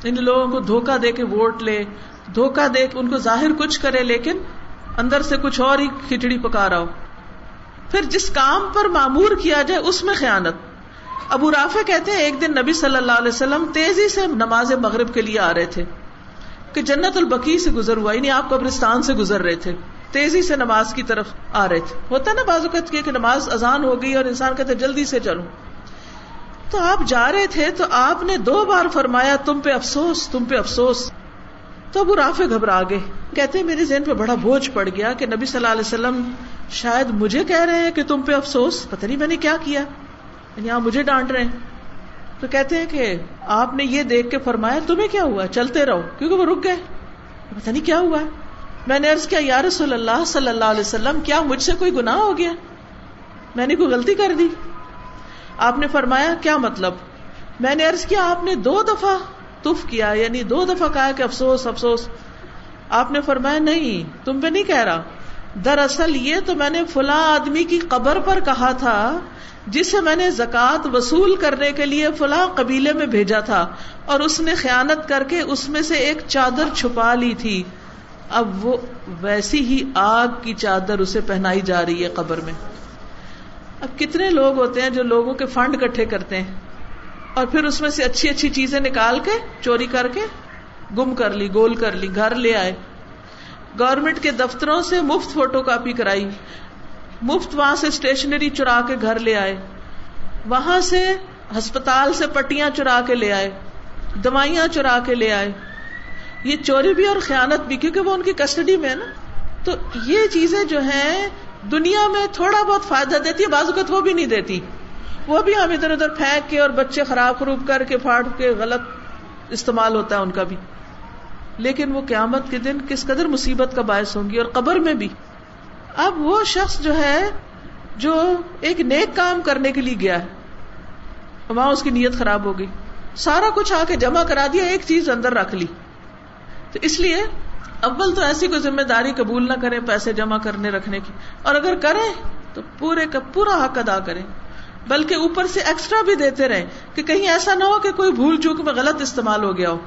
ان لوگوں کو دھوکا دے کے ووٹ لے دھوکا دے کے ان کو ظاہر کچھ کرے، لیکن اندر سے کچھ اور ہی کھچڑی پکا رہا ہو۔ پھر جس کام پر معمور کیا جائے، اس میں خیانت۔ ابو رافع کہتے ہیں، ایک دن نبی صلی اللہ علیہ وسلم تیزی سے نماز مغرب کے لیے آ رہے تھے کہ جنت البقی سے گزر ہوا یعنی آپ قبرستان سے گزر رہے تھے۔ تیزی سے نماز کی طرف آ رہے تھے۔ ہوتا ہے نا بازو کہ نماز اذان ہو گئی اور انسان کہتے جلدی سے چلو تو آپ جا رہے تھے تو آپ نے دو بار فرمایا، تم پہ افسوس، تم پہ افسوس۔ تو ابو رافع گھبرا گئے۔ کہتے ہیں، میرے ذہن پہ بڑا بوجھ پڑ گیا کہ نبی صلی اللہ علیہ وسلم شاید مجھے کہہ رہے ہیں کہ تم پہ افسوس۔ پتہ نہیں میں نے کیا کیا۔ یعنی آپ مجھے ڈانٹ رہے ہیں۔ تو کہتے ہیں کہ آپ نے یہ دیکھ کے فرمایا، تمہیں کیا ہوا؟ چلتے رہو، کیونکہ وہ رک گئے۔ پتہ نہیں کیا ہوا۔ میں نے ارض کیا، یا رسول اللہ صلی اللہ علیہ وسلم، کیا مجھ سے کوئی گناہ ہو گیا؟ میں نے کوئی غلطی کر دی؟ آپ نے فرمایا، کیا مطلب؟ میں نے ارض کیا، آپ نے دو دفعہ تف کیا یعنی دو دفعہ کہا کہ افسوس افسوس. آپ نے فرمایا، نہیں، تم پہ نہیں کہہ رہا۔ دراصل یہ تو میں نے فلاں آدمی کی قبر پر کہا تھا، جسے میں نے زکات وصول کرنے کے لیے فلاں قبیلے میں بھیجا تھا، اور اس نے خیانت کر کے اس میں سے ایک چادر چھپا لی تھی۔ اب وہ ویسی ہی آگ کی چادر اسے پہنائی جا رہی ہے قبر میں۔ اب کتنے لوگ ہوتے ہیں جو لوگوں کے فنڈ کٹھے کرتے ہیں اور پھر اس میں سے اچھی اچھی چیزیں نکال کے چوری کر کے گم کر لی، گول کر لی، گھر لے آئے۔ گورنمنٹ کے دفتروں سے مفت فوٹو کاپی کرائی۔ مفت وہاں سے اسٹیشنری چرا کے گھر لے آئے۔ وہاں سے ہسپتال سے پٹیاں چرا کے لے آئے۔ دوائیاں چرا کے لے آئے۔ یہ چوری بھی اور خیانت بھی، کیونکہ وہ ان کی کسٹڈی میں ہے نا۔ تو یہ چیزیں جو ہیں، دنیا میں تھوڑا بہت فائدہ دیتی ہے بازوقت وہ بھی نہیں دیتی۔ وہ بھی ہم ادھر ادھر پھینک کے اور بچے خراب خروب کر کے پھاڑ کے غلط استعمال ہوتا ہے ان کا بھی۔ لیکن وہ قیامت کے دن کس قدر مصیبت کا باعث ہوں گی اور قبر میں بھی۔ اب وہ شخص جو ہے، جو ایک نیک کام کرنے کے لیے گیا ہے، وہاں اس کی نیت خراب ہو گئی۔ سارا کچھ آ کے جمع کرا دیا، ایک چیز اندر رکھ لی۔ تو اس لیے اول تو ایسی کوئی ذمہ داری قبول نہ کریں پیسے جمع کرنے، رکھنے کی۔ اور اگر کریں تو پورے کا پورا حق ادا کریں بلکہ اوپر سے ایکسٹرا بھی دیتے رہیں کہ کہیں ایسا نہ ہو کہ کوئی بھول چوک میں غلط استعمال ہو گیا ہو۔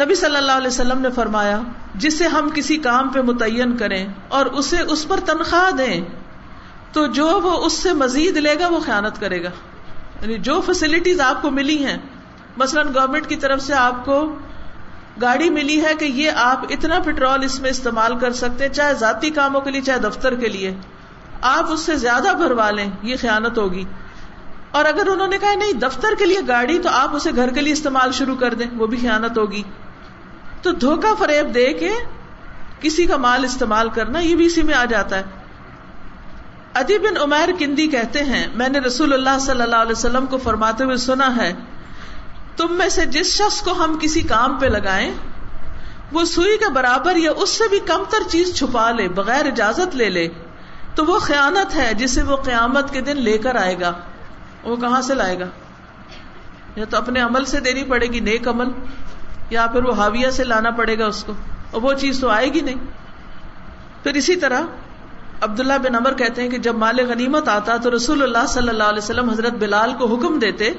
نبی صلی اللہ علیہ وسلم نے فرمایا، جسے ہم کسی کام پہ متعین کریں اور اسے اس پر تنخواہ دیں، تو جو وہ اس سے مزید لے گا، وہ خیانت کرے گا۔ یعنی جو فیسلٹیز آپ کو ملی ہیں، مثلاً گورنمنٹ کی طرف سے آپ کو گاڑی ملی ہے کہ یہ آپ اتنا پیٹرول اس میں استعمال کر سکتے چاہے ذاتی کاموں کے لیے، چاہے دفتر کے لیے۔ آپ اس سے زیادہ بھروا لیں، یہ خیانت ہوگی۔ اور اگر انہوں نے کہا نہیں، دفتر کے لیے گاڑی، تو آپ اسے گھر کے لیے استعمال شروع کر دیں، وہ بھی خیانت ہوگی۔ تو دھوکا فریب دے کے کسی کا مال استعمال کرنا، یہ بھی اسی میں آ جاتا ہے۔ ادی بن عمیر کندی کہتے ہیں، میں نے رسول اللہ صلی اللہ علیہ وسلم کو فرماتے ہوئے سنا ہے تم میں سے جس شخص کو ہم کسی کام پہ لگائیں، وہ سوئی کے برابر یا اس سے بھی کم تر چیز چھپا لے، بغیر اجازت لے لے، تو وہ خیانت ہے جسے وہ قیامت کے دن لے کر آئے گا۔ وہ کہاں سے لائے گا؟ یا تو اپنے عمل سے دینی پڑے گی، نیک عمل، یا پھر وہ حاویہ سے لانا پڑے گا اس کو۔ اور وہ چیز تو آئے گی نہیں۔ پھر اسی طرح عبداللہ بن امر کہتے ہیں کہ جب مال غنیمت آتا تو رسول اللہ صلی اللہ علیہ وسلم حضرت بلال کو حکم دیتے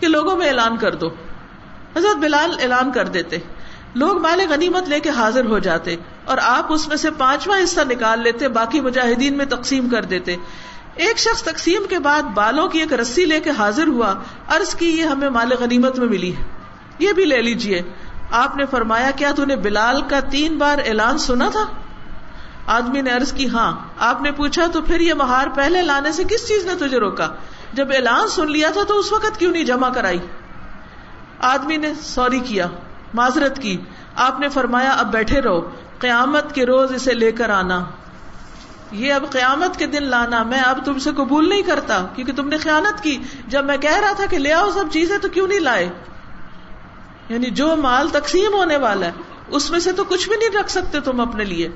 کہ لوگوں میں اعلان کر دو۔ حضرت بلال اعلان کر دیتے۔ لوگ مال غنیمت لے کے حاضر ہو جاتے اور آپ اس میں سے پانچواں حصہ نکال لیتے، باقی مجاہدین میں تقسیم کر دیتے۔ ایک شخص تقسیم کے بعد بالوں کی ایک رسی لے کے حاضر ہوا، عرض کی، یہ ہمیں مال غنیمت میں ملی یہ بھی لے لیجیے آپ نے فرمایا، کیا تو نے بلال کا تین بار اعلان سنا تھا؟ آدمی نے عرض کی ہاں۔ آپ نے پوچھا تو پھر یہ مہار پہلے لانے سے کس چیز نے تجھے روکا؟ جب اعلان سن لیا تھا تو اس وقت کیوں نہیں جمع کرائی؟ آدمی نے سوری کیا، معذرت کی۔ آپ نے فرمایا، اب بیٹھے رہو، قیامت کے روز اسے لے کر آنا۔ یہ اب قیامت کے دن لانا، میں اب تم سے قبول نہیں کرتا، کیونکہ تم نے خیانت کی۔ جب میں کہہ رہا تھا کہ لے آؤ سب چیزیں، تو کیوں نہیں لائے؟ یعنی جو مال تقسیم ہونے والا ہے، اس میں سے تو کچھ بھی نہیں رکھ سکتے تم اپنے لیے۔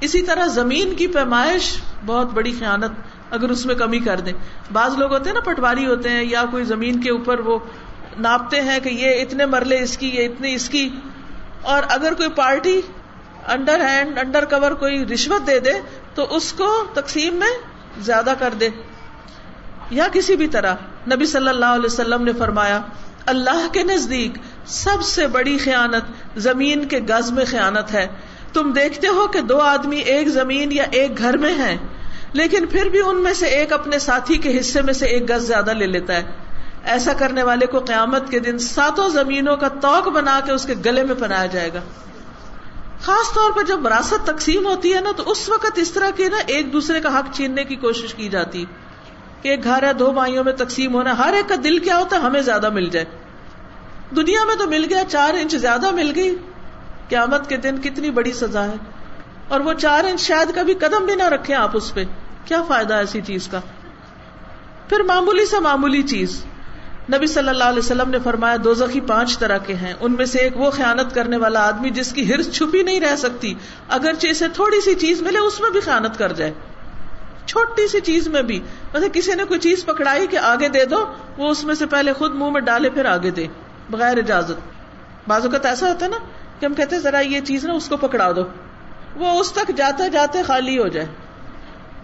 اسی طرح زمین کی پیمائش، بہت بڑی خیانت۔ اگر اس میں کمی کر دیں۔ بعض لوگ ہوتے ہیں نا، پٹواری ہوتے ہیں یا کوئی زمین کے اوپر وہ ناپتے ہیں کہ یہ اتنے مرلے اس کی، یہ اتنے اس کی۔ اور اگر کوئی party under hand, under cover کوئی رشوت دے دے، تو اس کو تقسیم میں زیادہ کر دے۔ یا کسی بھی طرح، نبی صلی اللہ علیہ وسلم نے فرمایا، اللہ کے نزدیک سب سے بڑی خیانت زمین کے گز میں خیانت ہے۔ تم دیکھتے ہو کہ دو آدمی ایک زمین یا ایک گھر میں ہیں۔ لیکن پھر بھی ان میں سے ایک اپنے ساتھی کے حصے میں سے ایک گز زیادہ لے لیتا ہے۔ ایسا کرنے والے کو قیامت کے دن ساتوں زمینوں کا توق بنا کے اس کے گلے میں پہنایا جائے گا۔ خاص طور پر جب وراثت تقسیم ہوتی ہے نا، تو اس وقت اس طرح کے نا ایک دوسرے کا حق چھیننے کی کوشش کی جاتی کہ ایک گھر ہے، دو بھائیوں میں تقسیم ہونا، ہر ایک کا دل کیا ہوتا ہے؟ ہمیں زیادہ مل جائے۔ دنیا میں تو مل گیا، چار انچ زیادہ مل گئی۔ قیامت کے دن کتنی بڑی سزا ہے۔ اور وہ چار انچ شاید کبھی قدم بھی نہ رکھے آپ اس پہ۔ کیا فائدہ ایسی چیز کا؟ پھر معمولی سے معمولی چیز۔ نبی صلی اللہ علیہ وسلم نے فرمایا دو زخی پانچ طرح کے ہیں۔ ان میں سے ایک وہ خیانت کرنے والا آدمی جس کی ہرس چھپی نہیں رہ سکتی، اگرچہ اسے تھوڑی سی چیز ملے اس میں بھی خیانت کر جائے۔ چھوٹی سی چیز میں بھی۔ مطلب کسی نے کوئی چیز پکڑائی کہ آگے دے دو، وہ اس میں سے پہلے خود منہ میں ڈالے پھر آگے دے، بغیر اجازت۔ بعض اوقات ایسا ہوتا ہے نا کہ ہم کہتے ذرا یہ چیز نا اس کو پکڑا دو۔ وہ اس تک جاتے جاتے خالی ہو جائے۔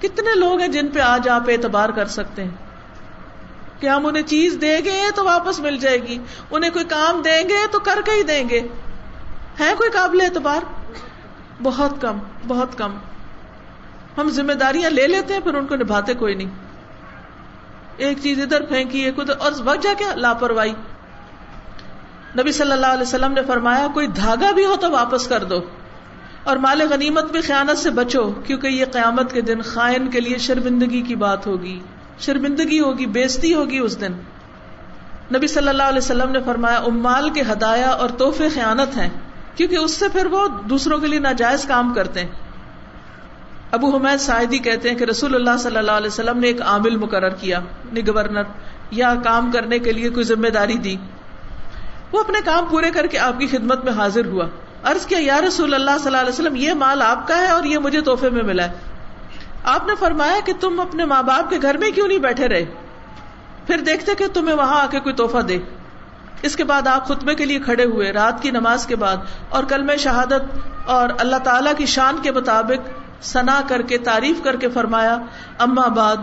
کتنے لوگ ہیں جن پہ آج آپ اعتبار کر سکتے ہیں؟ کہ ہم انہیں چیز دیں گے تو واپس مل جائے گی، انہیں کوئی کام دیں گے تو کر کے ہی دیں گے۔ ہے کوئی قابل اعتبار؟ بہت کم بہت کم۔ ہم ذمہ داریاں لے لیتے ہیں، پھر ان کو نبھاتے کوئی نہیں۔ ایک چیز ادھر پھینکی، ایک ادھر، اور وجہ کیا؟ لاپرواہی۔ نبی صلی اللہ علیہ وسلم نے فرمایا، کوئی دھاگا بھی ہو تو واپس کر دو۔ اور مال غنیمت بھی خیانت سے بچو، کیونکہ یہ قیامت کے دن خائن کے لیے شرمندگی کی بات ہوگی۔ شرمندگی ہوگی، بےزتی ہوگی اس دن۔ نبی صلی اللہ علیہ وسلم نے فرمایا امال کے ہدایا اور تحفے خیانت ہیں، کیونکہ اس سے پھر وہ دوسروں کے لیے ناجائز کام کرتے ہیں۔ ابو حمید سائدی کہتے ہیں کہ رسول اللہ صلی اللہ علیہ وسلم نے ایک عامل مقرر کیا یعنی گورنر، یا کام کرنے کے لیے کوئی ذمہ داری دی۔ وہ اپنے کام پورے کر کے آپ کی خدمت میں حاضر ہوا۔ عرض کیا، یا رسول اللہ صلی اللہ علیہ وسلم، یہ مال آپ کا ہے اور یہ مجھے تحفے میں ملا ہے۔ آپ نے فرمایا کہ تم اپنے ماں باپ کے گھر میں کیوں نہیں بیٹھے رہے؟ پھر دیکھتے کہ تمہیں وہاں آ کے کوئی توحفہ دے۔ اس کے بعد آپ خطبے کے لیے کھڑے ہوئے، رات کی نماز کے بعد، اور کل میں شہادت اور اللہ تعالی کی شان کے مطابق سنا کر کے، تعریف کر کے فرمایا، اما بعد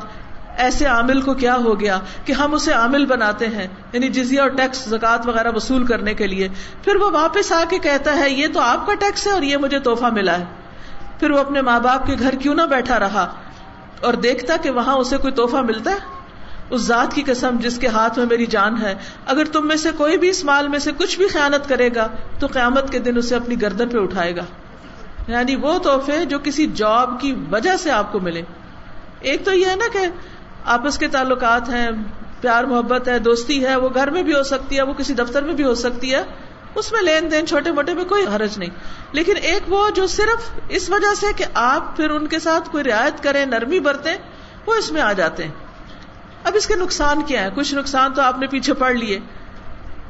ایسے عامل کو کیا ہو گیا کہ ہم اسے عامل بناتے ہیں یعنی جزیہ اور ٹیکس زکات وغیرہ وصول کرنے کے لیے۔ پھر وہ واپس آ کے کہتا ہے، یہ تو آپ کا ٹیکس ہے اور یہ مجھے توحفہ ملا ہے۔ پھر وہ اپنے ماں باپ کے گھر کیوں نہ بیٹھا رہا اور دیکھتا کہ وہاں اسے کوئی توحفہ ملتا ہے؟ اس ذات کی قسم جس کے ہاتھ میں میری جان ہے، اگر تم میں سے کوئی بھی اس مال میں سے کچھ بھی خیالت کرے گا، تو قیامت کے دن اسے اپنی گردن پہ اٹھائے گا۔ یعنی وہ تحفے جو کسی جاب کی وجہ سے آپ کو ملے۔ ایک تو یہ ہے نا کہ آپس کے تعلقات ہیں، پیار، محبت ہے، دوستی ہے، وہ گھر میں بھی ہو سکتی ہے، وہ کسی دفتر میں بھی ہو سکتی ہے، اس میں لین دین چھوٹے موٹے میں کوئی حرج نہیں۔ لیکن ایک وہ جو صرف اس وجہ سے کہ آپ پھر ان کے ساتھ کوئی رعایت کریں، نرمی برتیں، وہ اس میں آ جاتے ہیں۔ اب اس کے نقصان کیا ہے کچھ نقصان تو آپ نے پیچھے پڑ لیے۔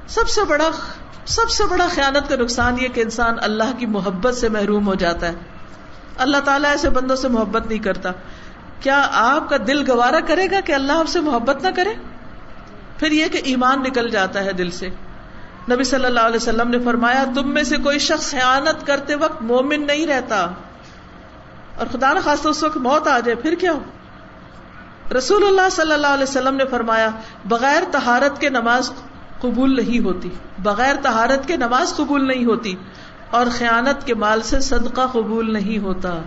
سب سے بڑا، سب سے بڑا خیالت کا نقصان یہ کہ انسان اللہ کی محبت سے محروم ہو جاتا ہے۔ اللہ تعالیٰ ایسے بندوں سے محبت نہیں کرتا۔ کیا آپ کا دل گوارا کرے گا کہ اللہ آپ سے محبت نہ کرے؟ پھر یہ کہ ایمان نکل جاتا ہے دل سے۔ نبی صلی اللہ علیہ وسلم نے فرمایا، تم میں سے کوئی شخص خیانت کرتے وقت مومن نہیں رہتا۔ اور خدا نہ خاص اس وقت موت آ جائے، پھر کیا ہو؟ رسول اللہ صلی اللہ علیہ وسلم نے فرمایا، بغیر تہارت کے نماز قبول نہیں ہوتی۔ بغیر تہارت کے نماز قبول نہیں ہوتی۔ اور خیانت کے مال سے صدقہ قبول نہیں ہوتا۔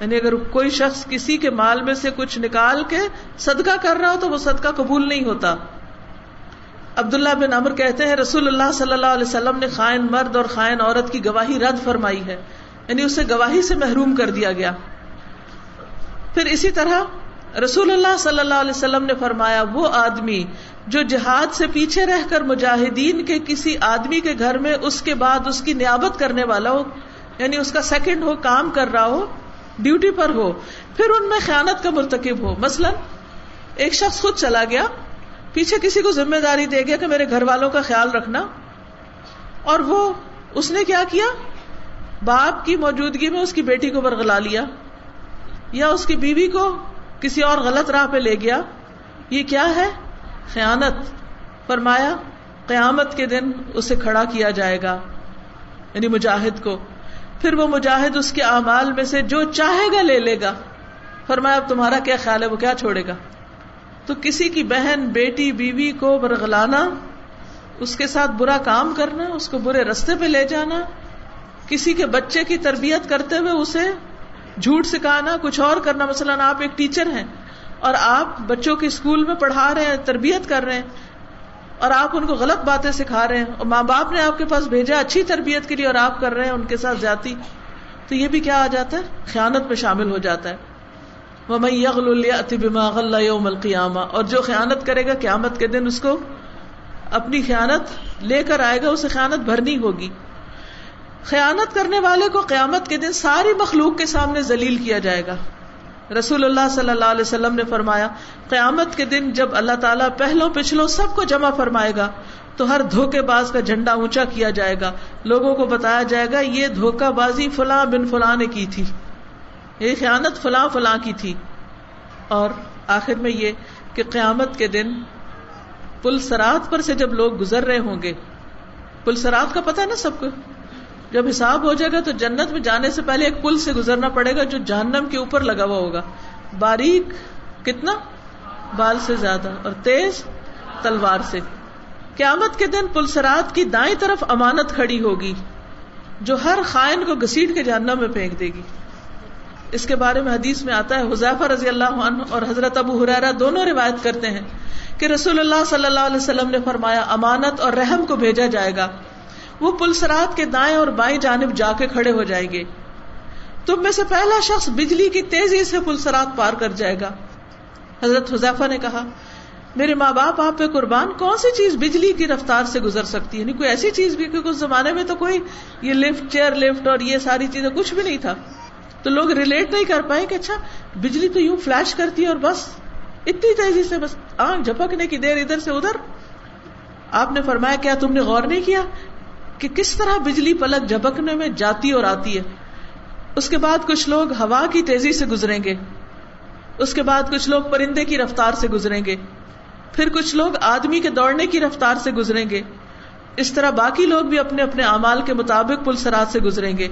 یعنی اگر کوئی شخص کسی کے مال میں سے کچھ نکال کے صدقہ کر رہا ہو تو وہ صدقہ قبول نہیں ہوتا۔ عبداللہ بن امر کہتے ہیں رسول اللہ صلی اللہ علیہ وسلم نے خائن مرد اور خائن عورت کی گواہی رد فرمائی ہے۔ یعنی اسے گواہی سے محروم کر دیا گیا۔ پھر اسی طرح رسول اللہ صلی اللہ علیہ وسلم نے فرمایا، وہ آدمی جو جہاد سے پیچھے رہ کر مجاہدین کے کسی آدمی کے گھر میں اس کے بعد اس کی نیابت کرنے والا ہو یعنی اس کا سیکنڈ ہو، کام کر رہا ہو ڈیوٹی پر ہو، پھر ان میں خیانت کا مرتکب ہو۔ مثلا، ایک شخص خود چلا گیا، پیچھے کسی کو ذمہ داری دے گیا کہ میرے گھر والوں کا خیال رکھنا۔ اور وہ، اس نے کیا کیا؟ باپ کی موجودگی میں اس کی بیٹی کو برگلا لیا، یا اس کی بیوی کو کسی اور غلط راہ پہ لے گیا۔ یہ کیا ہے؟ خیانت۔ فرمایا، قیامت کے دن اسے کھڑا کیا جائے گا یعنی مجاہد کو۔ پھر وہ مجاہد اس کے اعمال میں سے جو چاہے گا لے لے گا۔ فرمایا، اب تمہارا کیا خیال ہے؟ وہ کیا چھوڑے گا؟ تو کسی کی بہن، بیٹی، بیوی کو برگلانا اس کے ساتھ برا کام کرنا، اس کو برے رستے پہ لے جانا، کسی کے بچے کی تربیت کرتے ہوئے اسے جھوٹ سکھانا، کچھ اور کرنا۔ مثلاً آپ ایک ٹیچر ہیں اور آپ بچوں کے اسکول میں پڑھا رہے ہیں، تربیت کر رہے ہیں۔ اور آپ ان کو غلط باتیں سکھا رہے ہیں اور ماں باپ نے آپ کے پاس بھیجا اچھی تربیت کے لیے اور آپ کر رہے ہیں ان کے ساتھ جاتی تو یہ بھی کیا آ جاتا ہے؟ خیانت میں شامل ہو جاتا ہے۔ یوم القیامہ اور جو خیانت کرے گا قیامت کے دن اس کو اپنی خیانت لے کر آئے گا، اسے خیانت بھرنی ہوگی۔ خیانت کرنے والے کو قیامت کے دن ساری مخلوق کے سامنے ذلیل کیا جائے گا۔ رسول اللہ صلی اللہ علیہ وسلم نے فرمایا، قیامت کے دن جب اللہ تعالیٰ پہلو پچھلوں سب کو جمع فرمائے گا، تو ہر دھوکے باز کا جھنڈا اونچا کیا جائے گا۔ لوگوں کو بتایا جائے گا، یہ دھوکہ بازی فلاں بن فلاں نے کی تھی۔ یہ خیانت فلاں فلاں کی تھی۔ اور آخر میں یہ کہ قیامت کے دن پل سرات پر سے جب لوگ گزر رہے ہوں گے، پل سرات کا پتا ہے نا سب کو؟ جب حساب ہو جائے گا تو جنت میں جانے سے پہلے ایک پل سے گزرنا پڑے گا جو جہنم کے اوپر لگا ہوا ہوگا۔ باریک کتنا؟ بال سے زیادہ اور تیز تلوار سے۔ قیامت کے دن پل سرات کی دائیں طرف امانت کھڑی ہوگی، جو ہر خائن کو گسیٹ کے جہنم میں پھینک دے گی۔ اس کے بارے میں حدیث میں آتا ہے، حذیفہ رضی اللہ عنہ اور حضرت ابو حرارا دونوں روایت کرتے ہیں کہ رسول اللہ صلی اللہ علیہ وسلم نے فرمایا، امانت اور رحم کو بھیجا جائے گا۔ وہ پلسرات کے دائیں اور بائیں جانب جا کے کھڑے ہو جائیں گے۔ تم میں سے پہلا شخص بجلی کی تیزی سے پلسرات پار کر جائے گا۔ حضرت حذیفہ نے کہا، میرے ماں باپ، آپ پہ قربان کون سی چیز بجلی کی رفتار سے گزر سکتی ہے؟ یعنی کوئی ایسی چیز بھی، کیونکہ اس زمانے میں تو کوئی یہ لفٹ، چیئر لفٹ اور یہ ساری چیزیں کچھ بھی نہیں تھا۔ تو لوگ ریلیٹ نہیں کر پائے کہ اچھا بجلی تو یوں فلیش کرتی ہے اور بس اتنی تیزی سے بس آنکھ جھپکنے کی دیر ادھر سے ادھر۔ آپ نے فرمایا، کیا تم نے غور نہیں کیا؟ کہ کس طرح بجلی پلک جھپکنے میں جاتی اور آتی ہے۔ اس کے بعد کچھ لوگ ہوا کی تیزی سے گزریں گے۔ اس کے بعد کچھ لوگ پرندے کی رفتار سے گزریں گے۔ پھر کچھ لوگ آدمی کے دوڑنے کی رفتار سے گزریں گے۔ اس طرح باقی لوگ بھی اپنے اپنے اعمال کے مطابق پل سرات سے گزریں گے۔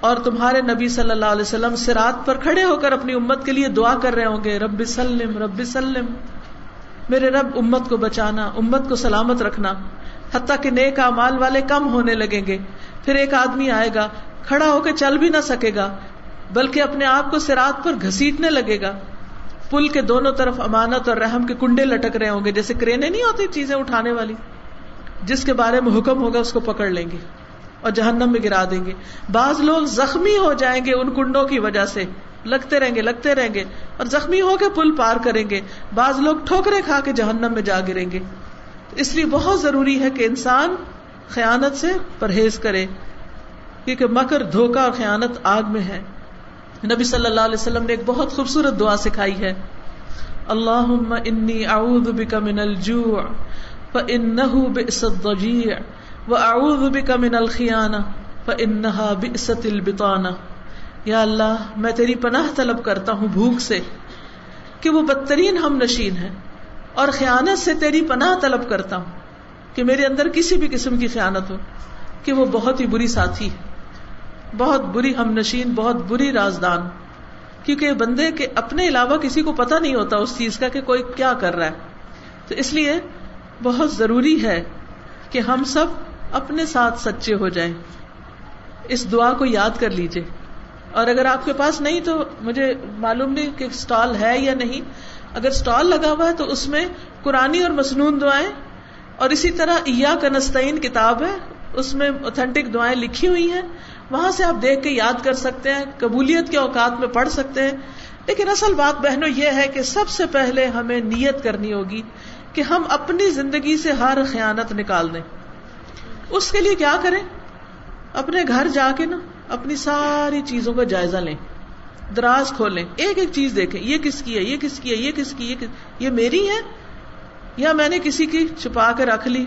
اور تمہارے نبی صلی اللہ علیہ وسلم سرات پر کھڑے ہو کر اپنی امت کے لیے دعا کر رہے ہوں گے۔ رب سلم رب سلم۔ میرے رب، امت کو بچانا، امت کو سلامت رکھنا۔ حتیٰ کہ نیک امال والے کم ہونے لگیں گے۔ پھر ایک آدمی آئے گا، کھڑا ہو کے چل بھی نہ سکے گا، بلکہ اپنے آپ کو سرات پر گھسیٹنے لگے گا۔ پل کے دونوں طرف امانت اور رحم کے کنڈے لٹک رہے ہوں گے، جیسے کرینے نہیں ہوتی چیزیں اٹھانے والی۔ جس کے بارے میں حکم ہوگا، اس کو پکڑ لیں گے اور جہنم میں گرا دیں گے۔ بعض لوگ زخمی ہو جائیں گے ان کنڈوں کی وجہ سے۔ لگتے رہیں گے، لگتے رہیں گے اور زخمی ہو کے پل پار کریں گے۔ بعض لوگ ٹھوکرے کھا کے جہنم میں جا گریں گے۔ اس لیے بہت ضروری ہے کہ انسان خیانت سے پرہیز کرے، کیونکہ مکر دھوکا اور خیانت آگ میں ہے۔ نبی صلی اللہ علیہ وسلم نے ایک بہت خوبصورت دعا سکھائی ہے۔ اللہ انی اعوذ بک من الجوع فانه بئس الضجيع واعوذ بک من الخیانہ فانها بئس البطانہ۔ یا اللہ، میں تیری پناہ طلب کرتا ہوں بھوک سے کہ وہ بدترین ہم نشین ہے اور خیانت سے تیری پناہ طلب کرتا ہوں کہ میرے اندر کسی بھی قسم کی خیانت ہو، کہ وہ بہت ہی بری ساتھی بہت بری ہم نشین، بہت بری رازدان۔ کیونکہ بندے کے اپنے علاوہ کسی کو پتا نہیں ہوتا اس چیز کا کہ کوئی کیا کر رہا ہے۔ تو اس لیے بہت ضروری ہے کہ ہم سب اپنے ساتھ سچے ہو جائیں۔ اس دعا کو یاد کر لیجیے اور اگر آپ کے پاس نہیں تو مجھے معلوم نہیں کہ اسٹال ہے یا نہیں۔ اگر اسٹال لگا ہوا ہے تو اس میں قرآن اور مصنون دعائیں اور اسی طرح ایا کنستین کتاب ہے، اس میں اوتھینٹک دعائیں لکھی ہوئی ہیں۔ وہاں سے آپ دیکھ کے یاد کر سکتے ہیں، قبولیت کے اوقات میں پڑھ سکتے ہیں۔ لیکن اصل بات بہنوں یہ ہے کہ سب سے پہلے ہمیں نیت کرنی ہوگی کہ ہم اپنی زندگی سے ہر خیانت نکال دیں اس کے لیے کیا کریں؟ اپنے گھر جا کے نا، اپنی ساری چیزوں کا جائزہ لیں۔ دراز کھولیں۔ ایک ایک چیز دیکھیں۔ یہ کس کی ہے؟ یہ کس کی ہے؟ یہ کس کی یہ میری ہے؟ یا میں نے کسی کی چھپا کے رکھ لی؟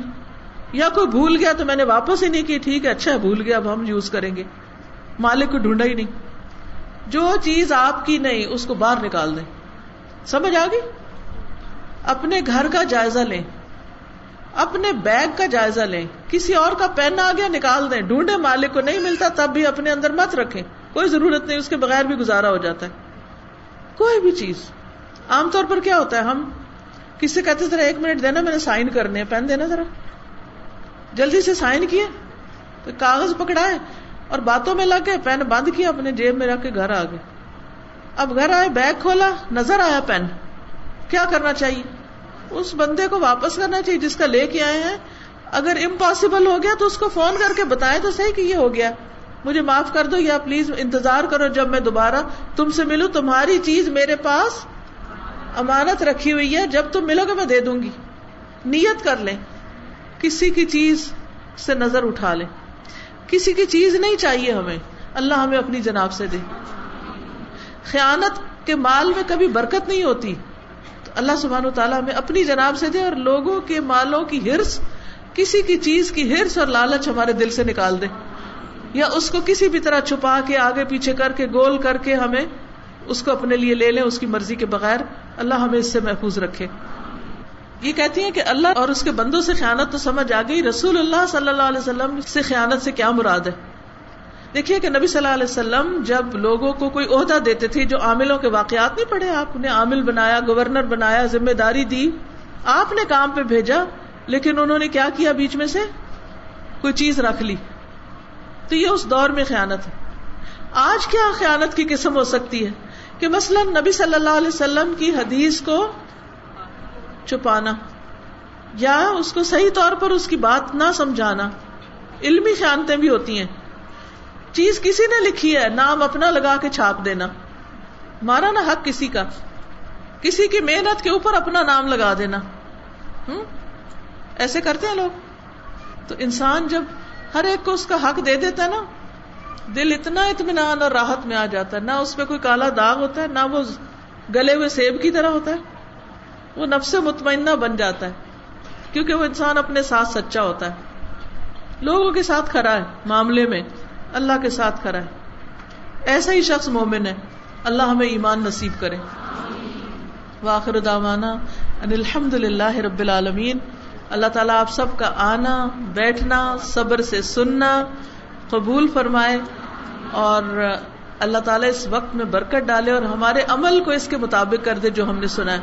یا کوئی بھول گیا تو میں نے واپس ہی نہیں کی؟ ٹھیک ہے اچھا بھول گیا، اب ہم یوز کریں گے۔ مالک کو ڈھونڈا ہی نہیں۔ جو چیز آپ کی نہیں، اس کو باہر نکال دیں۔ سمجھ آ گئی؟ اپنے گھر کا جائزہ لیں۔ اپنے بیگ کا جائزہ لیں۔ کسی اور کا پین آ گیا، نکال دیں۔ ڈھونڈے مالک کو نہیں ملتا، تب بھی اپنے اندر مت رکھیں۔ کوئی ضرورت نہیں، اس کے بغیر بھی گزارا ہو جاتا ہے۔ کوئی بھی چیز۔ عام طور پر کیا ہوتا ہے، ہم کسی سے کہتے ذرا ایک منٹ دینا، میں نے سائن کرنے پین دینا ذرا۔ جلدی سے سائن کیے، تو کاغذ پکڑائے اور باتوں میں لگ گئے، پین بند کیا اپنے جیب میں رکھ کے گھر آ گئے۔ اب گھر آئے، بیگ کھولا، نظر آیا پین۔ کیا کرنا چاہیے؟ اس بندے کو واپس کرنا چاہیے جس کا لے کے آئے ہیں۔ اگر امپاسبل ہو گیا تو اس کو فون کر کے بتائے تو صحیح کہ یہ ہو گیا۔ مجھے معاف کر دو یا پلیز انتظار کرو جب میں دوبارہ تم سے ملوں، تمہاری چیز میرے پاس امانت رکھی ہوئی ہے، جب تم ملو گے میں دے دوں گی۔ نیت کر لیں۔ کسی کی چیز سے نظر اٹھا لیں۔ کسی کی چیز نہیں چاہیے ہمیں۔ اللہ ہمیں اپنی جناب سے دے۔ خیانت کے مال میں کبھی برکت نہیں ہوتی۔ تو اللہ سبحان و تعالیٰ ہمیں اپنی جناب سے دے اور لوگوں کے مالوں کی ہرس، کسی کی چیز کی ہرس اور لالچ ہمارے دل سے نکال دے۔ یا اس کو کسی بھی طرح چھپا کے آگے پیچھے کر کے گول کر کے ہمیں اس کو اپنے لیے لے لیں، اس کی مرضی کے بغیر اللہ ہمیں اس سے محفوظ رکھے۔ یہ کہتی ہیں کہ اللہ اور اس کے بندوں سے خیانت تو سمجھ آ گئی، رسول اللہ صلی اللہ علیہ وسلم سے خیانت سے کیا مراد ہے؟ دیکھیے کہ نبی صلی اللہ علیہ وسلم جب لوگوں کو کوئی عہدہ دیتے تھے، جو عاملوں کے واقعات نہیں پڑھے، آپ نے عامل بنایا، گورنر بنایا، ذمہ داری دی، آپ نے کام پہ بھیجا، لیکن انہوں نے کیا کیا بیچ میں سے؟ کوئی چیز رکھ لی۔ تو یہ اس دور میں خیانت ہے۔ آج کیا خیانت کی قسم ہو سکتی ہے کہ مثلاً نبی صلی اللہ علیہ وسلم کی حدیث کو چھپانا یا اس کو صحیح طور پر اس کی بات نہ سمجھانا۔ علمی خیانتیں بھی ہوتی ہیں۔ چیز کسی نے لکھی ہے، نام اپنا لگا کے چھاپ دینا۔ مارا نا حق کسی کا۔ کسی کی محنت کے اوپر اپنا نام لگا دینا۔ ہوں ایسے کرتے ہیں لوگ۔ تو انسان جب ہر ایک کو اس کا حق دے دیتا ہے نا۔ دل اتنا اطمینان اور راحت میں آ جاتا ہے، نہ اس پہ کوئی کالا داغ ہوتا ہے، نہ وہ گلے ہوئے سیب کی طرح ہوتا ہے۔ وہ نفس مطمئنہ بن جاتا ہے، کیونکہ وہ انسان اپنے ساتھ سچا ہوتا ہے۔ لوگوں کے ساتھ کھڑا ہے، معاملے میں اللہ کے ساتھ کھڑا ہے۔ ایسا ہی شخص مومن ہے، اللہ ہمیں ایمان نصیب کرے۔ واخر داوانا ان الحمد للہ رب العالمین۔ اللہ تعالیٰ آپ سب کا آنا، بیٹھنا، صبر سے سننا، قبول فرمائے اور اللہ تعالیٰ اس وقت میں برکت ڈالے اور ہمارے عمل کو اس کے مطابق کر دے جو ہم نے سنا ہے۔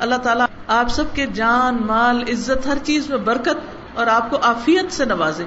اللہ تعالیٰ آپ سب کے جان، مال، عزت ہر چیز میں برکت اور آپ کو آفیت سے نوازے۔